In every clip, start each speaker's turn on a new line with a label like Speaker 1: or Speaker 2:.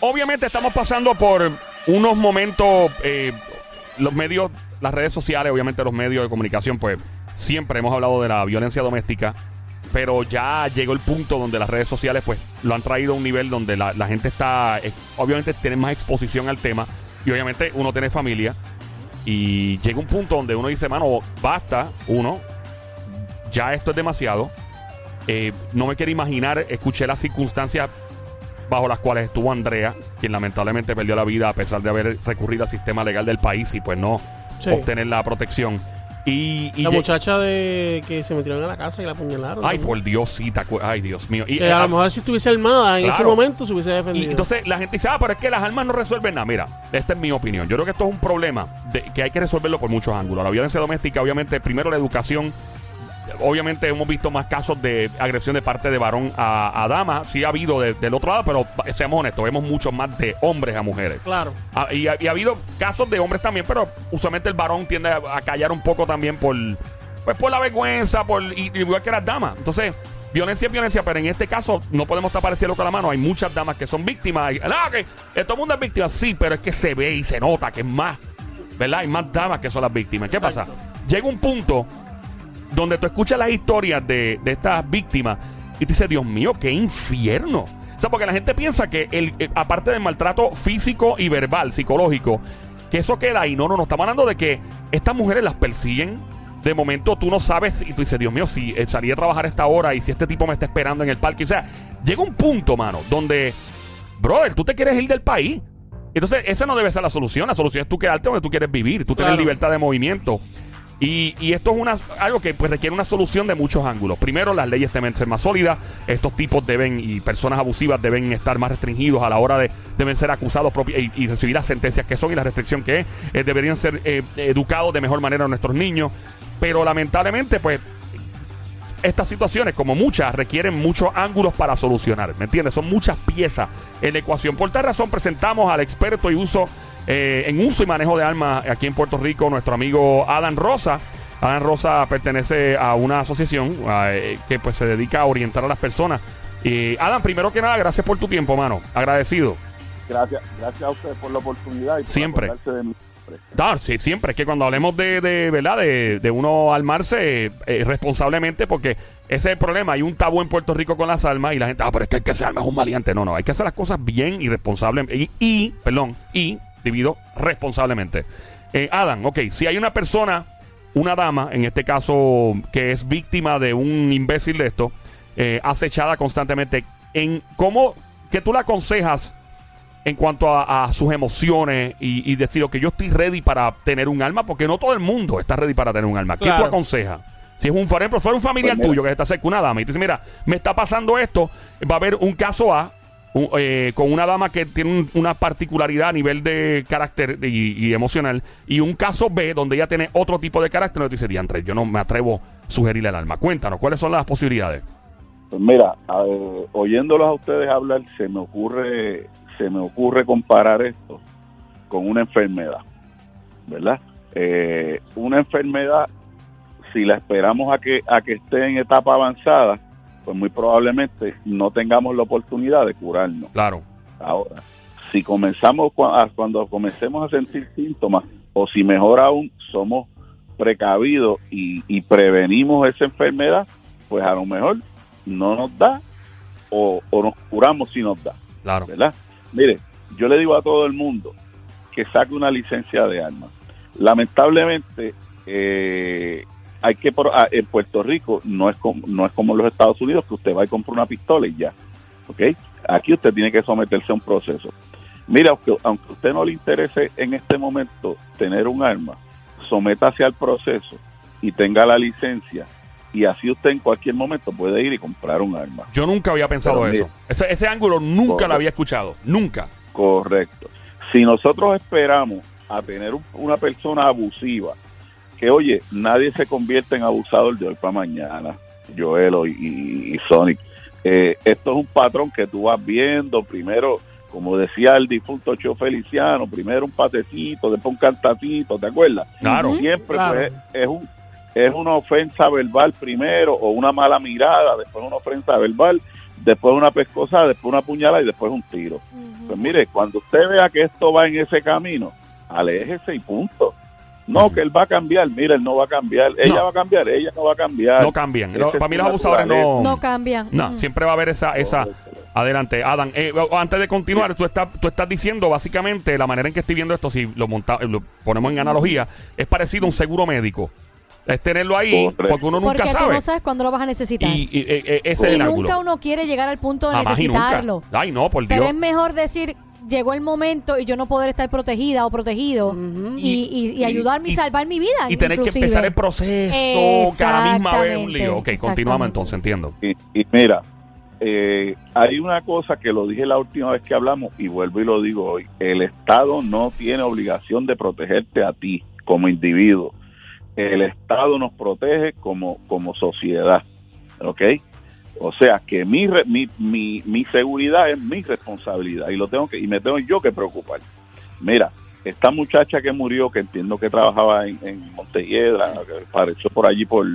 Speaker 1: Obviamente estamos pasando por unos momentos, eh, los medios, las redes sociales, obviamente los medios de comunicación, pues siempre hemos hablado de la violencia doméstica, pero ya llegó el punto donde las redes sociales pues lo han traído a un nivel donde la, gente está, eh, obviamente tiene más exposición al tema y obviamente uno tiene familia y llega un punto donde uno dice, mano, basta, uno, ya esto es demasiado. Eh, no me quiero imaginar, escuché las circunstancias bajo las cuales estuvo Andrea, quien lamentablemente perdió la vida a pesar de haber recurrido al sistema legal del país y pues no
Speaker 2: Sí.
Speaker 1: obtener la protección. Y, y
Speaker 2: La muchacha de que se metieron a la casa y la apuñalaron.
Speaker 1: Ay, por Dios, sí, Ay, Dios mío. Y,
Speaker 2: Que
Speaker 1: eh,
Speaker 2: a lo mejor si estuviese armada en ese momento se hubiese
Speaker 1: y
Speaker 2: defendido.
Speaker 1: entonces la gente dice, ah, pero es que las armas no resuelven nada. Mira, esta es mi opinión. Yo creo que esto es un problema de, que hay que resolverlo por muchos ángulos. La violencia doméstica, obviamente, primero la educación. Obviamente hemos visto más casos de agresión de parte de varón a, a dama. Sí ha habido de- del otro lado, pero seamos honestos, vemos mucho más de hombres a mujeres.
Speaker 2: Claro.
Speaker 1: Ah, y, ha, y ha habido casos de hombres también, pero usualmente el varón tiende a, a callar un poco también por, pues por la vergüenza, por y- igual que las damas. Entonces, violencia es violencia, pero en este caso no podemos tapar el cielo con la mano. Hay muchas damas que son víctimas. Ah, que eh, todo el mundo es víctima, sí, pero es que se ve y se nota que es más, ¿verdad? Hay más damas que son las víctimas. ¿Qué
Speaker 2: Exacto.
Speaker 1: pasa? Llega un punto donde tú escuchas las historias de, de estas víctimas y te dices, Dios mío, qué infierno. O sea, porque la gente piensa que, el, eh, aparte del maltrato físico y verbal, psicológico, que eso queda ahí. No, no, no, estamos hablando de que estas mujeres las persiguen. De momento tú no sabes y tú dices, Dios mío, si eh, salí a trabajar a esta hora y si este tipo me está esperando en el parque. O sea, llega un punto, mano, donde, brother, tú te quieres ir del país. Entonces, esa no debe ser la solución. La solución es tú quedarte donde tú quieres vivir. Tú tienes
Speaker 2: Claro.
Speaker 1: libertad de movimiento. Y, esto es una, algo que pues, requiere una solución de muchos ángulos. Primero, las leyes deben ser más sólidas. Estos tipos deben, y personas abusivas deben estar más restringidos a la hora de, deben ser acusados y, y recibir las sentencias que son y la restricción que es. Eh, deberían ser eh, educados de mejor manera nuestros niños. Pero lamentablemente, pues, estas situaciones, como muchas, requieren muchos ángulos para solucionar. ¿Me entiendes? Son muchas piezas en la ecuación. Por tal razón, presentamos al experto y uso eh, en uso y manejo de armas aquí en Puerto Rico, nuestro amigo Adam Rosa. Adam Rosa pertenece a una asociación eh, que pues se dedica a orientar a las personas. Y Adam, primero que nada, gracias por tu tiempo, mano. Agradecido.
Speaker 3: Gracias, gracias a ustedes por la oportunidad y por
Speaker 1: Siempre.
Speaker 3: de mí.
Speaker 1: Ah, sí, siempre. Es que cuando hablemos de, de ¿verdad? De, de uno armarse eh, responsablemente, porque ese es el problema. Hay un tabú en Puerto Rico con las armas y la gente, ah, pero es que hay que ser armas un valiente. No, no, hay que hacer las cosas bien y responsablemente. Y, y, perdón, y, divido, responsablemente. Eh, Adam, ok, si hay una persona, una dama, en este caso, que es víctima de un imbécil de esto, eh, acechada constantemente, en cómo, que tú le aconsejas en cuanto a, a sus emociones y, y decir, que yo estoy ready para tener un alma, porque no todo el mundo está ready para tener un alma. ¿Qué
Speaker 2: Claro.
Speaker 1: tú aconsejas? Si es un, por ejemplo, fuera un familiar
Speaker 3: Pues
Speaker 1: tuyo que está cerca una dama y tú dices, mira, me está pasando esto, va a haber un caso A eh, con una dama que tiene un- una particularidad a nivel de carácter y, emocional y un caso B donde ella tiene otro tipo de carácter, no te dice, diantre, yo no me atrevo a sugerirle el alma. Cuéntanos, ¿cuáles son las posibilidades?
Speaker 3: Pues mira, oyéndolos a ustedes hablar, se me ocurre, se me ocurre comparar esto con una enfermedad, ¿verdad? Eh, una enfermedad, si la esperamos a que a que esté en etapa avanzada, pues muy probablemente no tengamos la oportunidad de curarnos.
Speaker 1: Claro.
Speaker 3: Ahora, si comenzamos cuando comencemos a sentir síntomas, o si mejor aún somos precavidos y, y prevenimos esa enfermedad, pues a lo mejor no nos da o, o nos curamos si nos da,
Speaker 1: Claro.
Speaker 3: ¿verdad? Mire, yo le digo a todo el mundo que saque una licencia de armas. Lamentablemente, eh, hay que por- ah, en Puerto Rico no es como, no es como en los Estados Unidos que usted va y compra una pistola y ya, ¿ok? Aquí usted tiene que someterse a un proceso. Mira, aunque, aunque a usted no le interese en este momento tener un arma, sométase al proceso y tenga la licencia y así usted en cualquier momento puede ir y comprar un arma.
Speaker 1: Yo nunca había pensado
Speaker 3: Pero
Speaker 1: eso. Ese, ese ángulo nunca
Speaker 3: Correcto.
Speaker 1: lo había escuchado. Nunca.
Speaker 3: Correcto. Si nosotros esperamos a tener un- una persona abusiva, que oye, nadie se convierte en abusador de hoy para mañana, Joel y, y- y Sonic. Eh, esto es un patrón que tú vas viendo primero, como decía el difunto Cho Feliciano, primero un patecito, después un cantacito, ¿te acuerdas?
Speaker 1: Claro.
Speaker 3: Siempre
Speaker 2: Claro.
Speaker 3: pues, es un es una ofensa verbal primero o una mala mirada, después una ofensa verbal, después una pescosa, después una puñalada y después un tiro. Pues mire, cuando usted vea que esto va en ese camino, aléjese y punto. No, que él va a cambiar, mire, él no va a cambiar, ella
Speaker 1: No.
Speaker 3: va a cambiar, ella no va a cambiar.
Speaker 1: No cambian. No, para mí los abusadores no...
Speaker 4: No cambian.
Speaker 1: No,
Speaker 4: Mm.
Speaker 1: siempre va a haber esa... esa. Adelante, Adam. Eh, antes de continuar, tú estás, tú estás diciendo básicamente la manera en que estoy viendo esto, si lo, monta, lo ponemos en analogía, es parecido a un seguro médico. Es tenerlo ahí
Speaker 3: Correcto.
Speaker 1: porque uno nunca
Speaker 4: Porque tú
Speaker 1: sabe.
Speaker 4: no sabes cuándo lo vas a necesitar.
Speaker 1: y,
Speaker 4: Y,
Speaker 1: y, ese es el ángulo.
Speaker 4: nunca uno quiere llegar al punto de
Speaker 1: Jamás
Speaker 4: necesitarlo.
Speaker 1: Ay, no, por
Speaker 4: Pero
Speaker 1: Dios.
Speaker 4: es mejor decir, llegó el momento y yo no poder estar protegida o protegido y, y- y ayudarme y,
Speaker 1: y-
Speaker 4: salvar mi vida.
Speaker 1: Y tener que empezar el proceso cada misma vez un lío. Ok, continuamos entonces, entiendo.
Speaker 3: Y, y mira, eh, hay una cosa que lo dije la última vez que hablamos y vuelvo y lo digo hoy. El Estado no tiene obligación de protegerte a ti como individuo. El Estado nos protege como, como sociedad. ¿Ok? O sea que mi, re- mi, mi, mi seguridad es mi responsabilidad y lo tengo que y me tengo yo que preocupar. Mira, esta muchacha que murió, que entiendo que trabajaba en, en Montelledra, que apareció por allí por,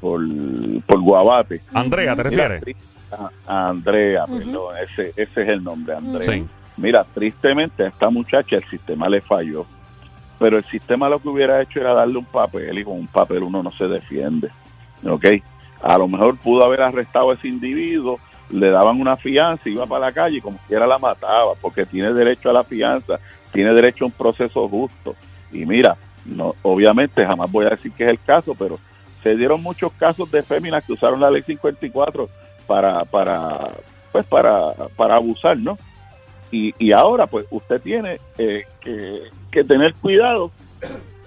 Speaker 3: por, por Guabate.
Speaker 1: Andrea, ¿te refieres?
Speaker 3: a- Andrea, perdón, ese, ese es el nombre, Andrea.
Speaker 1: Sí.
Speaker 3: Mira, tristemente a esta muchacha el sistema le falló, pero el sistema lo que hubiera hecho era darle un papel y con un papel uno no se defiende, ¿ok? A lo mejor pudo haber arrestado a ese individuo, le daban una fianza, iba para la calle y como quiera la mataba, porque tiene derecho a la fianza, tiene derecho a un proceso justo. Y mira, no, obviamente jamás voy a decir que es el caso, pero se dieron muchos casos de féminas que usaron la ley 54 para para pues para para abusar no y, y ahora pues usted tiene eh, que, que tener cuidado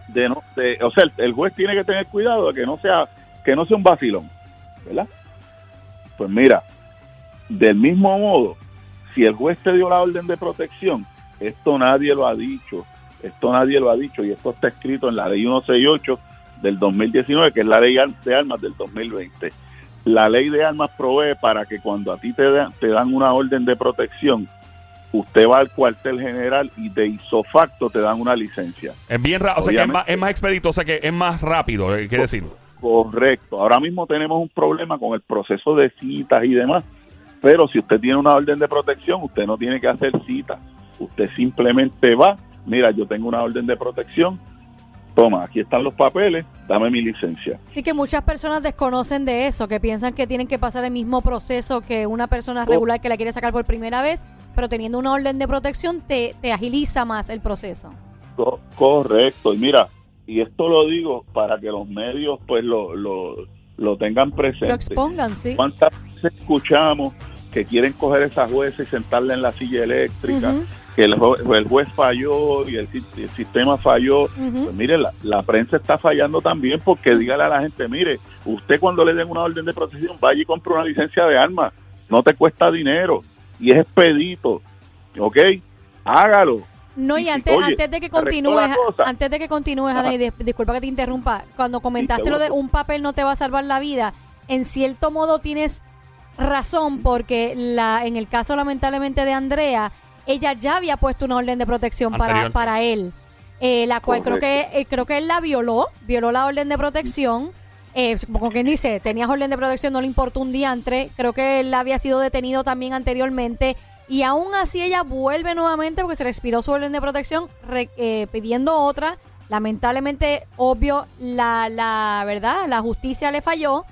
Speaker 3: de no o sea el, el juez tiene que tener cuidado de que no sea que no sea un vacilón verdad pues mira del mismo modo si el juez te dio la orden de protección esto nadie lo ha dicho esto nadie lo ha dicho y esto está escrito en la ley 168 del 2019 que es la ley de armas del 2020 la ley de armas provee para que cuando a ti te, dan- te dan una orden de protección, usted va al cuartel general y de isofacto te dan una licencia.
Speaker 1: Es bien rápido, o sea que es más, es más expedito, o sea que es más rápido, eh, quiere decir.
Speaker 3: Correcto. Ahora mismo tenemos un problema con el proceso de citas y demás, pero si usted tiene una orden de protección, usted no tiene que hacer citas. Usted simplemente va, mira, yo tengo una orden de protección, toma, aquí están los papeles, dame mi licencia.
Speaker 4: Así que muchas personas desconocen de eso, que piensan que tienen que pasar el mismo proceso que una persona regular que la quiere sacar por primera vez, pero teniendo una orden de protección te, te agiliza más el proceso.
Speaker 3: Co- correcto. Y mira, y esto lo digo para que los medios pues lo, lo, lo tengan presente.
Speaker 4: Lo expongan, sí.
Speaker 3: ¿Cuántas veces escuchamos que quieren coger a esa jueza y sentarla en la silla eléctrica? Que el, el juez falló y el, si- el sistema falló. Pues mire, la, la prensa está fallando también porque dígale a la gente, mire, usted cuando le den una orden de protección, vaya y compre una licencia de armas, no te cuesta dinero y es expedito, ¿ok? Hágalo.
Speaker 4: No,
Speaker 3: Y
Speaker 4: antes,
Speaker 3: oye,
Speaker 4: antes de que continúes, antes de que continúes,
Speaker 3: Ajá.
Speaker 4: Ana, y dis- disculpa que te interrumpa, cuando comentaste lo de un papel no te va a salvar la vida, en cierto modo tienes razón porque la en el caso lamentablemente de Andrea, ella ya había puesto una orden de protección para,
Speaker 1: Anterior.
Speaker 4: para él, eh, la cual creo que eh, creo que él la violó, violó la orden de protección. Eh, como quien dice, tenías orden de protección, no le importó un diantre. Creo que él había sido detenido también anteriormente. Y aún así ella vuelve nuevamente porque se le expiró su orden de protección re- eh, pidiendo otra. Lamentablemente, obvio, la, la verdad, la justicia le falló.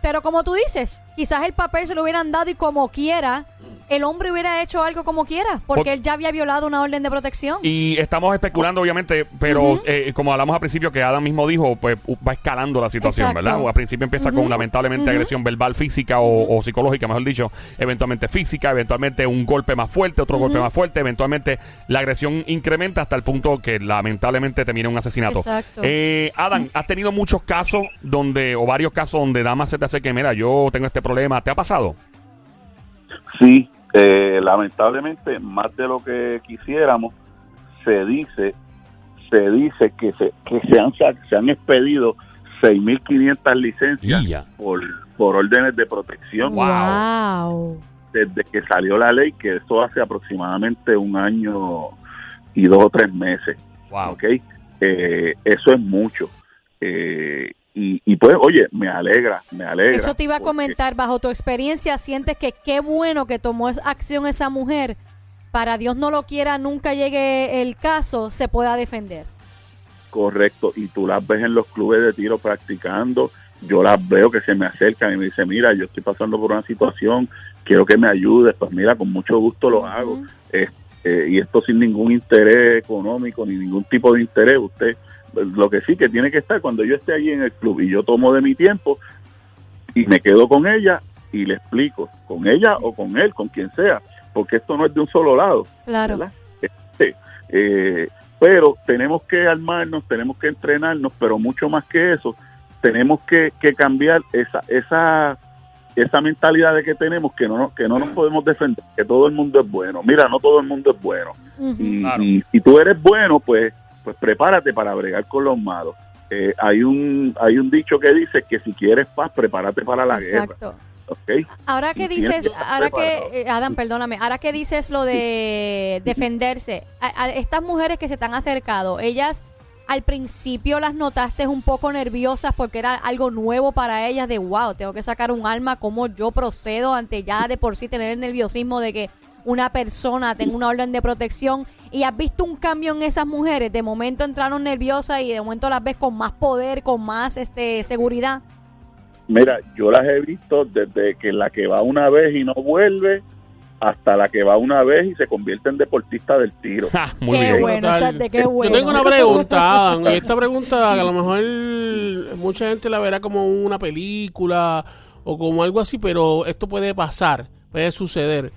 Speaker 4: Pero como tú dices, quizás el papel se lo hubieran dado y como quiera, el hombre hubiera hecho algo como quiera, porque
Speaker 1: Por-
Speaker 4: él ya había violado una orden de protección.
Speaker 1: Y estamos especulando, obviamente, pero eh, como hablamos al principio, que Adam mismo dijo, pues va escalando la situación,
Speaker 4: Exacto.
Speaker 1: ¿verdad? O al principio empieza con lamentablemente agresión verbal física o, o psicológica, mejor dicho, eventualmente física, eventualmente un golpe más fuerte, otro golpe más fuerte, eventualmente la agresión incrementa hasta el punto que lamentablemente termina un asesinato.
Speaker 4: Exacto.
Speaker 1: Eh, Adam, ¿has tenido muchos casos donde, o varios casos donde damas se te hace que, mira, yo tengo este problema? ¿Te ha pasado?
Speaker 3: Sí, eh, lamentablemente, más de lo que quisiéramos, se dice, se dice que se, que se han, se han expedido 6.500 licencias por, por órdenes de protección
Speaker 1: Wow.
Speaker 3: desde que salió la ley, que eso hace aproximadamente un año y dos o tres meses.
Speaker 1: Wow.
Speaker 3: ¿ok? Eh, eso es mucho. Eh, y, y pues, oye, me alegra, me alegra.
Speaker 4: Eso te iba a
Speaker 3: porque-
Speaker 4: comentar, bajo tu experiencia, ¿sientes que qué bueno que tomó acción esa mujer para Dios no lo quiera, nunca llegue el caso, se pueda defender?
Speaker 3: Correcto, y tú las ves en los clubes de tiro practicando, yo las veo que se me acercan y me dicen, mira, yo estoy pasando por una situación, quiero que me ayudes, pues mira, con mucho gusto lo hago, este, y esto sin ningún interés económico ni ningún tipo de interés, usted, lo que sí que tiene que estar cuando yo esté allí en el club y yo tomo de mi tiempo y me quedo con ella y le explico, con ella o con él, con quien sea, porque esto no es de un solo lado.
Speaker 4: Claro.
Speaker 3: Este, eh, pero tenemos que armarnos, tenemos que entrenarnos, pero mucho más que eso, tenemos que, que cambiar esa, esa, esa mentalidad de que tenemos que no, nos- que no nos podemos defender, que todo el mundo es bueno. Mira, no todo el mundo es bueno.
Speaker 4: Ujú.
Speaker 3: Y,
Speaker 1: Claro.
Speaker 3: y si tú eres bueno, pues, pues prepárate para bregar con los malos. Eh, hay un hay un dicho que dice que si quieres paz, prepárate para la guerra.
Speaker 4: Exacto.
Speaker 3: ¿ok?
Speaker 4: Ahora que dices, ahora
Speaker 3: preparado.
Speaker 4: que, eh, Adam, perdóname, ahora que dices lo de defenderse, a, a estas mujeres que se te han acercado, ellas al principio las notaste un poco nerviosas porque era algo nuevo para ellas de wow, tengo que sacar un arma, ¿cómo yo procedo ante ya de por sí tener el nerviosismo de que una persona tenga una orden de protección y has visto un cambio en esas mujeres, de momento entraron nerviosas y de momento las ves con más poder, con más este seguridad.
Speaker 3: Mira, yo las he visto desde que la que va una vez y no vuelve hasta la que va una vez y se convierte en deportista del tiro.
Speaker 1: Ja, muy
Speaker 4: Qué
Speaker 1: bien.
Speaker 4: bueno,
Speaker 2: Total.
Speaker 4: Sarte, qué bueno.
Speaker 2: Yo tengo una pregunta, Adam, y esta pregunta a lo mejor mucha gente la verá como una película o como algo así, pero esto puede pasar, puede suceder.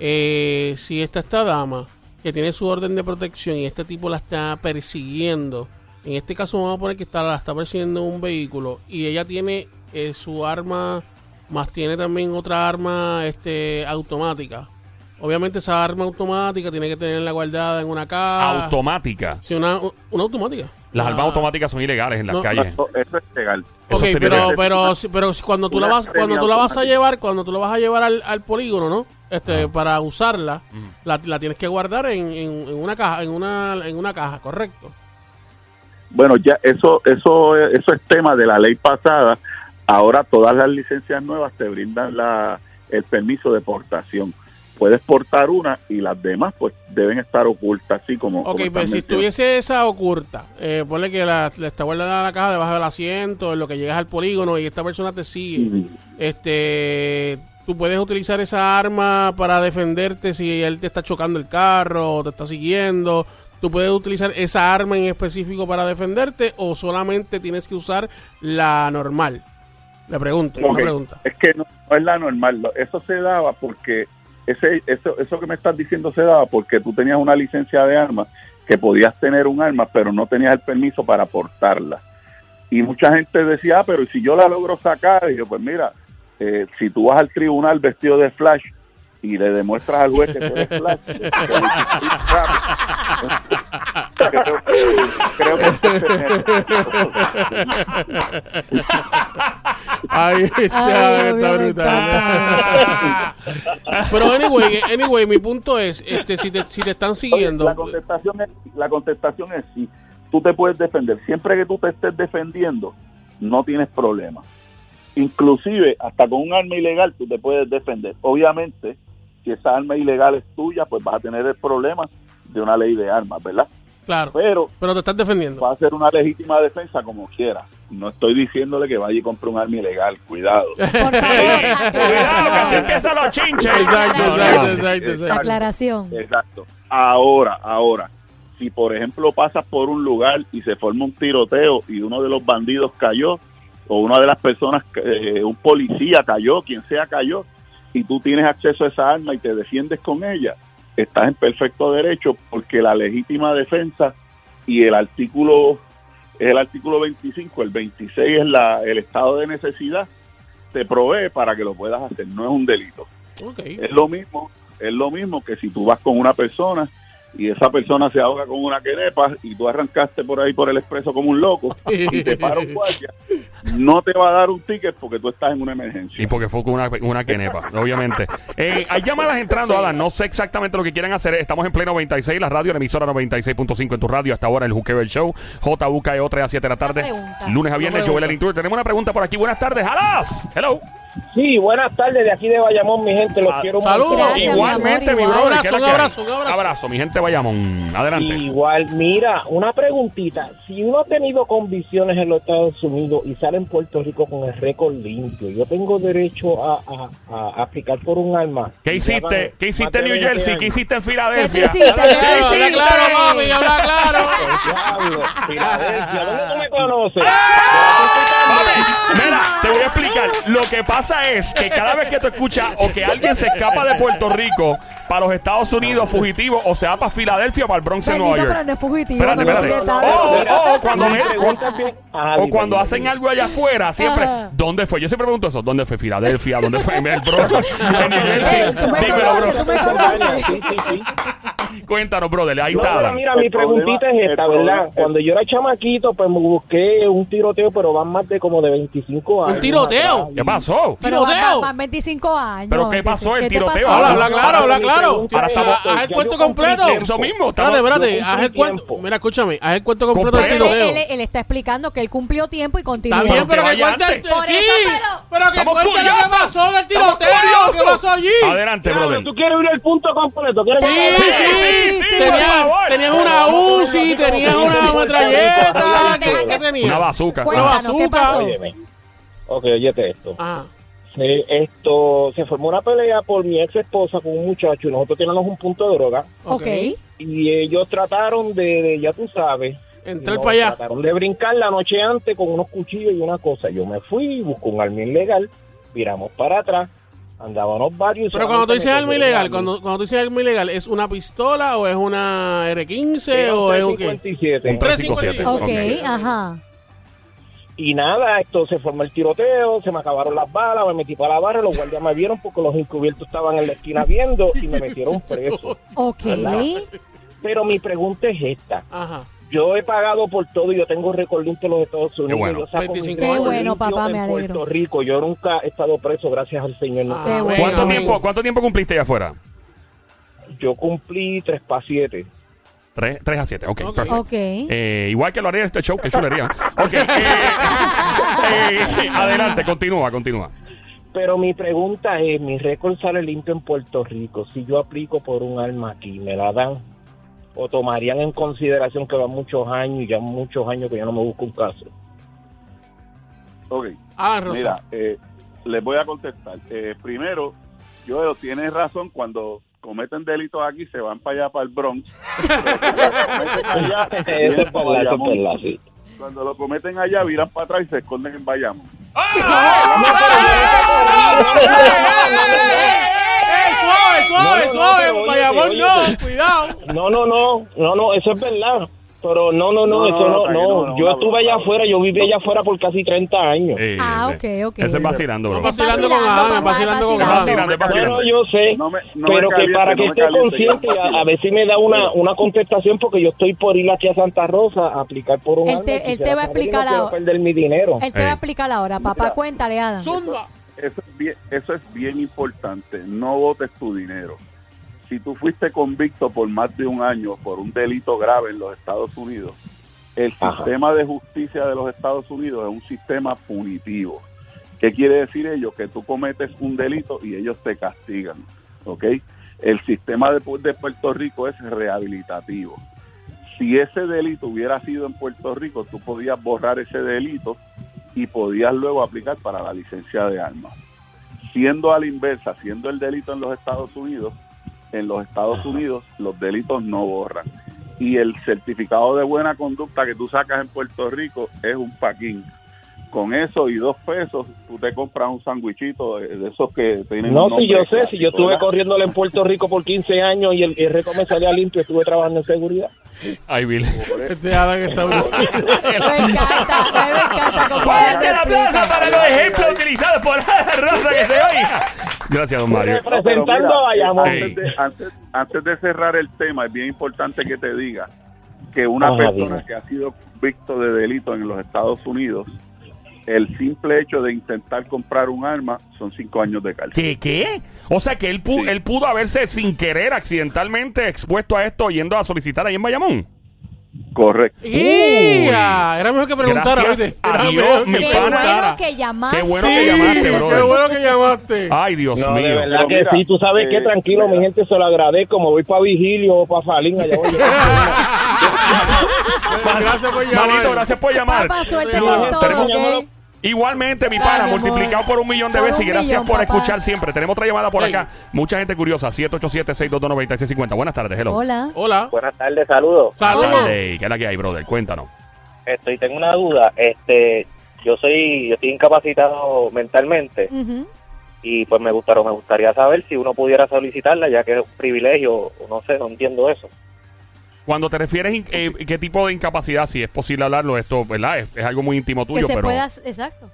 Speaker 2: Eh, si está esta dama que tiene su orden de protección y este tipo la está persiguiendo, en este caso vamos a poner que está, la está persiguiendo un vehículo y ella tiene eh, su arma, más tiene también otra arma este, automática. Obviamente esa arma automática tiene que tenerla guardada en una caja.
Speaker 1: Automática.
Speaker 2: Sí, una, una automática.
Speaker 1: Las
Speaker 2: Ah,
Speaker 1: armas automáticas son ilegales en las
Speaker 2: No,
Speaker 1: calles.
Speaker 3: Eso, eso es legal.
Speaker 1: Eso
Speaker 2: Ok, pero,
Speaker 1: legal.
Speaker 2: pero, si- pero si cuando tú la vas, cuando tú la vas a llevar, cuando tú la vas a llevar al, al polígono, ¿no? Este,
Speaker 1: Ah.
Speaker 2: para usarla, la, la tienes que guardar en, en, en una caja, en una, en una caja, correcto.
Speaker 3: Bueno, ya eso, eso, eso es tema de la ley pasada. Ahora todas las licencias nuevas te brindan la, el permiso de portación. Puedes portar una y las demás pues deben estar ocultas, así como.
Speaker 2: Ok,
Speaker 3: como
Speaker 2: pues si estuviese esa oculta, eh, ponle que la, la está guardada en la caja debajo del asiento, en lo que llegas al polígono y esta persona te sigue. Este, tú puedes utilizar esa arma para defenderte si él te está chocando el carro o te está siguiendo. Tú puedes utilizar esa arma en específico para defenderte o solamente tienes que usar la normal. Le pregunto, una pregunta.
Speaker 3: Es que no, no es la normal. Eso se daba porque ese, eso, eso que me estás diciendo se daba porque tú tenías una licencia de armas que podías tener un arma, pero no tenías el permiso para portarla. Y mucha gente decía, ah, pero ¿y si yo la logro sacar? Y yo, pues mira, eh, si tú vas al tribunal vestido de Flash y le demuestras al juez que tú eres Flash, creo, creo que
Speaker 2: Ay,
Speaker 4: Ay,
Speaker 2: está
Speaker 4: me
Speaker 2: brutal. Pero anyway, anyway, mi punto es, este, si te, si te están
Speaker 3: Oye,
Speaker 2: siguiendo,
Speaker 3: la contestación es la contestación es sí. Tú te puedes defender. Siempre que tú te estés defendiendo, no tienes problema. Inclusive, hasta con un arma ilegal, tú te puedes defender. Obviamente, si esa arma ilegal es tuya, pues vas a tener el problema de una ley de armas, ¿verdad?
Speaker 2: claro,
Speaker 3: Pero
Speaker 2: pero te estás defendiendo.
Speaker 3: va a ser una legítima defensa como quiera. No estoy diciéndole que vaya y compre un arma ilegal, cuidado.
Speaker 4: Por favor,
Speaker 1: Cuidado, que empiezan los chinches.
Speaker 2: Exacto, exacto, exacto, exacto.
Speaker 4: Aclaración.
Speaker 3: Exacto. Ahora, ahora, si por ejemplo pasas por un lugar y se forma un tiroteo y uno de los bandidos cayó, o una de las personas, eh, un policía cayó, quien sea cayó, y tú tienes acceso a esa arma y te defiendes con ella, estás en perfecto derecho porque la legítima defensa y el artículo es el artículo 25, el 26 es la, el estado de necesidad, te provee para que lo puedas hacer, no es un delito. Es lo mismo, es lo mismo que si tú vas con una persona y esa persona se ahoga con una quenepa y tú arrancaste por ahí por el expreso como un loco y te para un guardia no te va a dar un ticket porque tú estás en una emergencia.
Speaker 1: Y porque fue con una, una quenepa, obviamente. Eh, hay llamadas entrando, Adam. No sé exactamente lo que quieren hacer. Estamos en pleno 96, la radio, la emisora 96.5 en tu radio. Hasta ahora el Juqueo el Show. JUKEO 3 a 7 de la tarde. Lunes a viernes, Joel el Intruder. Tenemos una pregunta por aquí. Buenas tardes, ¡Alas! Hello.
Speaker 5: Sí, buenas tardes de aquí de Bayamón, mi gente, los
Speaker 1: Ah,
Speaker 5: quiero
Speaker 2: saludos.
Speaker 5: mucho.
Speaker 1: Igualmente, mi brother.
Speaker 2: Un
Speaker 1: ¿qué es lo
Speaker 2: abrazo, un abrazo, abrazo.
Speaker 1: mi gente Bayamón. Adelante.
Speaker 5: Igual, mira, una preguntita. Si uno ha tenido convicciones en los Estados Unidos y sale en Puerto Rico con el récord limpio, yo tengo derecho a, a- a aplicar por un arma.
Speaker 1: ¿Qué hiciste?
Speaker 5: van
Speaker 1: ¿Qué hiciste en New
Speaker 5: 20
Speaker 1: Jersey? ¿Qué hiciste en
Speaker 4: ¿Qué
Speaker 1: Filadelfia?
Speaker 4: hiciste?
Speaker 2: Habla
Speaker 4: ¿Qué
Speaker 2: claro,
Speaker 4: hiciste?
Speaker 2: papi, habla claro.
Speaker 5: El diablo, Filadelfia, ¿dónde tú me conoces?
Speaker 1: Papi, mira, te voy a explicar. Lo que pasa es que cada vez que tú escuchas o que alguien se escapa de Puerto Rico para los Estados Unidos fugitivo o se va para Filadelfia para el Bronx en Nueva
Speaker 4: Bendito, pero
Speaker 1: York.
Speaker 4: no es fugitivo.
Speaker 1: Espérate, espérate. Oh, oh, oh, cuando, me- o cuando hacen algo allá afuera, siempre,
Speaker 4: Ajá.
Speaker 1: ¿dónde fue? Yo siempre pregunto eso, ¿dónde fue Filadelfia? ¿Dónde fue el Bronx? En New Jersey. Dímelo, bro. Cuéntanos, brother, ahí
Speaker 5: No,
Speaker 1: está.
Speaker 5: mira,
Speaker 3: El
Speaker 5: mi preguntita
Speaker 3: problema-
Speaker 5: es esta, ¿verdad? Cuando yo era chamaquito, pues me busqué un tiroteo, pero van más de como de 25 años.
Speaker 2: tiroteo?
Speaker 5: atrás.
Speaker 1: ¿Qué pasó?
Speaker 4: Pero
Speaker 2: ¡Tiroteo!
Speaker 4: van 25 años.
Speaker 1: ¿Pero qué pasó, el
Speaker 4: ¿Qué te
Speaker 1: tiroteo?
Speaker 4: pasó?
Speaker 2: Habla, habla claro, habla claro.
Speaker 5: Ahora
Speaker 1: estamos-
Speaker 2: Haz el cuento completo.
Speaker 1: Eso mismo,
Speaker 2: Espérate, espérate, haz el cuento. Mira, escúchame, haz el cuento completo del tiroteo.
Speaker 4: él- él está explicando que él cumplió tiempo y continúa.
Speaker 2: Está bien,
Speaker 1: Pero que
Speaker 2: cuente. Sí,
Speaker 4: pero-
Speaker 2: que cuente lo que pasó en el
Speaker 1: Estamos
Speaker 2: tiroteo. ¿Qué pasó allí?
Speaker 1: Adelante, brother.
Speaker 5: ¿Tú quieres oír el punto completo? ¿Quieres
Speaker 2: Sí, sí,
Speaker 4: sí, sí,
Speaker 1: por
Speaker 2: Tenías tenías una UCI, tenías una metralleta. ¿Qué, qué
Speaker 1: Una
Speaker 2: tenías?
Speaker 1: bazooka.
Speaker 4: Cuéntanos, ¿qué
Speaker 2: bazooka.
Speaker 4: pasó?
Speaker 5: Óyeme. Ok, óyete esto.
Speaker 2: Ajá.
Speaker 5: Se- esto se formó una pelea por mi ex esposa con un muchacho y nosotros teníamos un punto de droga
Speaker 4: Ok.
Speaker 5: y ellos trataron de, de, ya tú sabes,
Speaker 2: Entrar para allá.
Speaker 5: trataron de brincar la noche antes con unos cuchillos y una cosa. Yo me fui, busqué un arma ilegal, viramos para atrás, andábamos varios.
Speaker 2: Pero cuando tú dices arma ilegal, cuando, cuando tú dices arma ilegal, ¿es una pistola o es una R15
Speaker 5: a mí.
Speaker 2: o es un qué?
Speaker 5: 357.
Speaker 1: Un 357.
Speaker 4: Ok,
Speaker 1: Ok.
Speaker 4: ajá.
Speaker 5: Y nada, esto se formó el tiroteo, se me acabaron las balas, me metí para la barra, los guardias me vieron porque los encubiertos estaban en la esquina viendo y me metieron preso.
Speaker 4: Ok.
Speaker 5: Pero mi pregunta es esta.
Speaker 2: Ajá.
Speaker 5: Yo he pagado por todo y yo tengo récord limpio en los Estados Unidos.
Speaker 1: bueno.
Speaker 5: Yo saco mi
Speaker 2: 25
Speaker 5: récord
Speaker 2: Qué
Speaker 4: bueno, papá,
Speaker 5: en
Speaker 4: me alegro.
Speaker 5: Puerto Rico. Yo nunca he estado preso, gracias al Señor.
Speaker 2: Ah,
Speaker 4: Qué bueno.
Speaker 1: ¿Cuánto tiempo, ¿Cuánto tiempo cumpliste allá afuera?
Speaker 5: Yo cumplí tres para siete.
Speaker 1: 3, a 7, ok,
Speaker 2: Ok.
Speaker 1: perfecto.
Speaker 4: Ok.
Speaker 1: Eh, igual que lo haría este show, que chulería. Ok, eh, eh, adelante, continúa, continúa.
Speaker 5: Pero mi pregunta es, mi récord sale limpio en Puerto Rico. Si yo aplico por un arma aquí, ¿me la dan? ¿O tomarían en consideración que van muchos años y ya muchos años que yo no me busco un caso?
Speaker 3: Ok.
Speaker 2: Ah, Rosa.
Speaker 3: Mira, eh, les voy a contestar. Eh, primero, yo tienes razón, cuando cometen delitos aquí se van para allá, para el Bronx. Pero cuando lo cometen allá,
Speaker 5: es
Speaker 3: para
Speaker 5: sí.
Speaker 3: Cuando lo cometen allá, viran para atrás y se esconden en Bayamón.
Speaker 2: ¡Eh, suave, suave,
Speaker 5: No, no, no,
Speaker 2: suave!
Speaker 5: pero
Speaker 2: Bayamón
Speaker 5: óyete,
Speaker 2: no,
Speaker 5: óyete.
Speaker 2: cuidado.
Speaker 5: No, no, no, no, no, eso es verdad. Pero no, no, no,
Speaker 3: No,
Speaker 5: eso
Speaker 3: no,
Speaker 5: no,
Speaker 3: no,
Speaker 5: no.
Speaker 3: no,
Speaker 5: Yo
Speaker 3: no,
Speaker 5: estuve
Speaker 3: no,
Speaker 5: allá
Speaker 3: no.
Speaker 5: afuera, yo viví allá afuera por casi 30 años.
Speaker 1: Eh,
Speaker 4: Ah, ok, ok.
Speaker 1: Ese es vacilando, bro.
Speaker 2: No, vacilando con
Speaker 4: papá,
Speaker 2: vacilando con
Speaker 1: es
Speaker 5: No,
Speaker 1: vacilando.
Speaker 5: no, yo sé,
Speaker 3: No no
Speaker 5: pero que para que
Speaker 3: no
Speaker 5: esté
Speaker 3: caliente,
Speaker 5: consciente, a, a ver si me da una, una contestación, porque yo estoy por ir aquí a Santa Rosa a aplicar por un
Speaker 4: Él te- va a explicar
Speaker 5: no
Speaker 4: ahora.
Speaker 5: perder mi dinero.
Speaker 4: Él te va a explicar ahora, papá. Cuéntale, Adam.
Speaker 2: Zumba.
Speaker 3: Eso es bien, eso es bien importante. No votes tu dinero. Si tú fuiste convicto por más de un año por un delito grave en los Estados Unidos, el
Speaker 5: Ajá.
Speaker 3: sistema de justicia de los Estados Unidos es un sistema punitivo. ¿Qué quiere decir ello? Que tú cometes un delito y ellos te castigan. ¿Ok? El sistema de, de Puerto Rico es rehabilitativo. Si ese delito hubiera sido en Puerto Rico, tú podías borrar ese delito y podías luego aplicar para la licencia de armas. Siendo a la inversa, siendo el delito en los Estados Unidos, en los Estados Unidos los delitos no borran. Y el certificado de buena conducta que tú sacas en Puerto Rico es un paquín. Con eso y dos pesos, tú te compras un sandwichito de, de esos que tienen
Speaker 5: No,
Speaker 3: un
Speaker 5: si yo sé, si yo estuve
Speaker 3: ¿verdad?
Speaker 5: corriéndole en Puerto Rico por 15 años y el, el récord me salía limpio, estuve trabajando en seguridad.
Speaker 1: Ay, Bill.
Speaker 2: Este Adam está brutal.
Speaker 4: Me encanta, me encanta
Speaker 1: Fuerte aplauso
Speaker 4: explica.
Speaker 1: para los ejemplos utilizados por Rosa que se oiga. Gracias, don Mario.
Speaker 3: No, pero
Speaker 5: Presentando
Speaker 3: mira,
Speaker 5: a.
Speaker 3: Antes de, antes, antes de cerrar el tema, es bien importante que te diga que una
Speaker 5: Ajá,
Speaker 3: persona
Speaker 5: dime.
Speaker 3: que ha sido convicto de delito en los Estados Unidos el simple hecho de intentar comprar un arma son cinco años de cárcel.
Speaker 1: ¿Qué? ¿Qué? O sea que él, pu-
Speaker 3: Sí.
Speaker 1: él pudo haberse sin querer, accidentalmente expuesto a esto yendo a solicitar ahí en Bayamón.
Speaker 3: Correcto.
Speaker 2: ¡Ya! Era mejor que preguntara,
Speaker 1: Gracias
Speaker 2: ¿viste?
Speaker 1: a Dios,
Speaker 2: mejor
Speaker 1: mi
Speaker 2: que
Speaker 4: Qué
Speaker 1: pana.
Speaker 4: bueno que llamaste.
Speaker 1: Qué bueno
Speaker 2: Sí,
Speaker 1: que llamaste,
Speaker 2: Qué
Speaker 1: brother.
Speaker 2: bueno que llamaste.
Speaker 1: Ay, Dios
Speaker 5: No,
Speaker 1: mío.
Speaker 5: de verdad
Speaker 3: Pero
Speaker 5: que
Speaker 3: mira,
Speaker 5: sí, tú sabes
Speaker 3: eh,
Speaker 5: qué, tranquilo, mi gente, se lo agradezco, me voy para Vigilio o para Falín, allá voy.
Speaker 2: Gracias por llamar.
Speaker 1: Manito, gracias por llamar.
Speaker 4: Papá, suerte con todo.
Speaker 1: Igualmente, mi pana,
Speaker 4: amor.
Speaker 1: multiplicado por un millón de
Speaker 4: Por
Speaker 1: veces. Y gracias
Speaker 4: millón,
Speaker 1: por
Speaker 4: papá.
Speaker 1: escuchar siempre. Tenemos otra llamada por
Speaker 2: Hey.
Speaker 1: acá. Mucha gente curiosa. 787-622-9650. Buenas tardes, hello.
Speaker 4: Hola.
Speaker 2: Hola.
Speaker 6: Buenas tardes, saludos.
Speaker 2: Saludos.
Speaker 4: Hola.
Speaker 1: ¿qué es la que hay, brother? Cuéntanos.
Speaker 6: Estoy, tengo una duda. Este, yo soy, yo estoy incapacitado mentalmente y pues me gustaría, me gustaría saber si uno pudiera solicitarla, ya que es un privilegio, no sé, no entiendo eso.
Speaker 1: Cuando te refieres in- eh, qué tipo de incapacidad, si es posible hablarlo, esto, ¿verdad? Es, es algo muy íntimo
Speaker 4: Que
Speaker 1: tuyo,
Speaker 4: se
Speaker 1: pero.
Speaker 4: pueda. Exacto.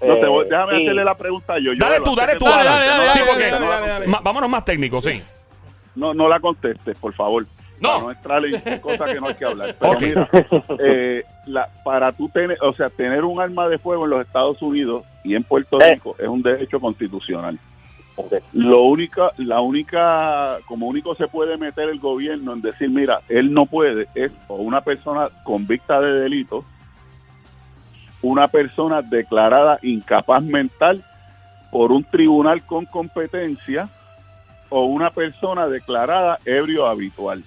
Speaker 3: No, te
Speaker 6: Eh,
Speaker 3: voy- déjame
Speaker 6: sí.
Speaker 3: hacerle la pregunta yo. yo
Speaker 1: Dale tú, dale
Speaker 3: que
Speaker 1: tú,
Speaker 3: no-
Speaker 2: Dale, dale, dale,
Speaker 1: Sí,
Speaker 2: dale,
Speaker 1: porque-
Speaker 2: dale, dale, dale.
Speaker 1: Ma- vámonos más técnicos, sí.
Speaker 3: No, no la contestes, por favor.
Speaker 1: No.
Speaker 3: Para no entrar en cosas que no hay que hablar. Pero mira, eh, la, para tú tener, o sea, tener un arma de fuego en los Estados Unidos y en Puerto
Speaker 6: Eh.
Speaker 3: Rico es un derecho constitucional. Lo única, la única, como único se puede meter el gobierno en decir, mira, él no puede, es o una persona convicta de delito, una persona declarada incapaz mental por un tribunal con competencia o una persona declarada ebrio habitual.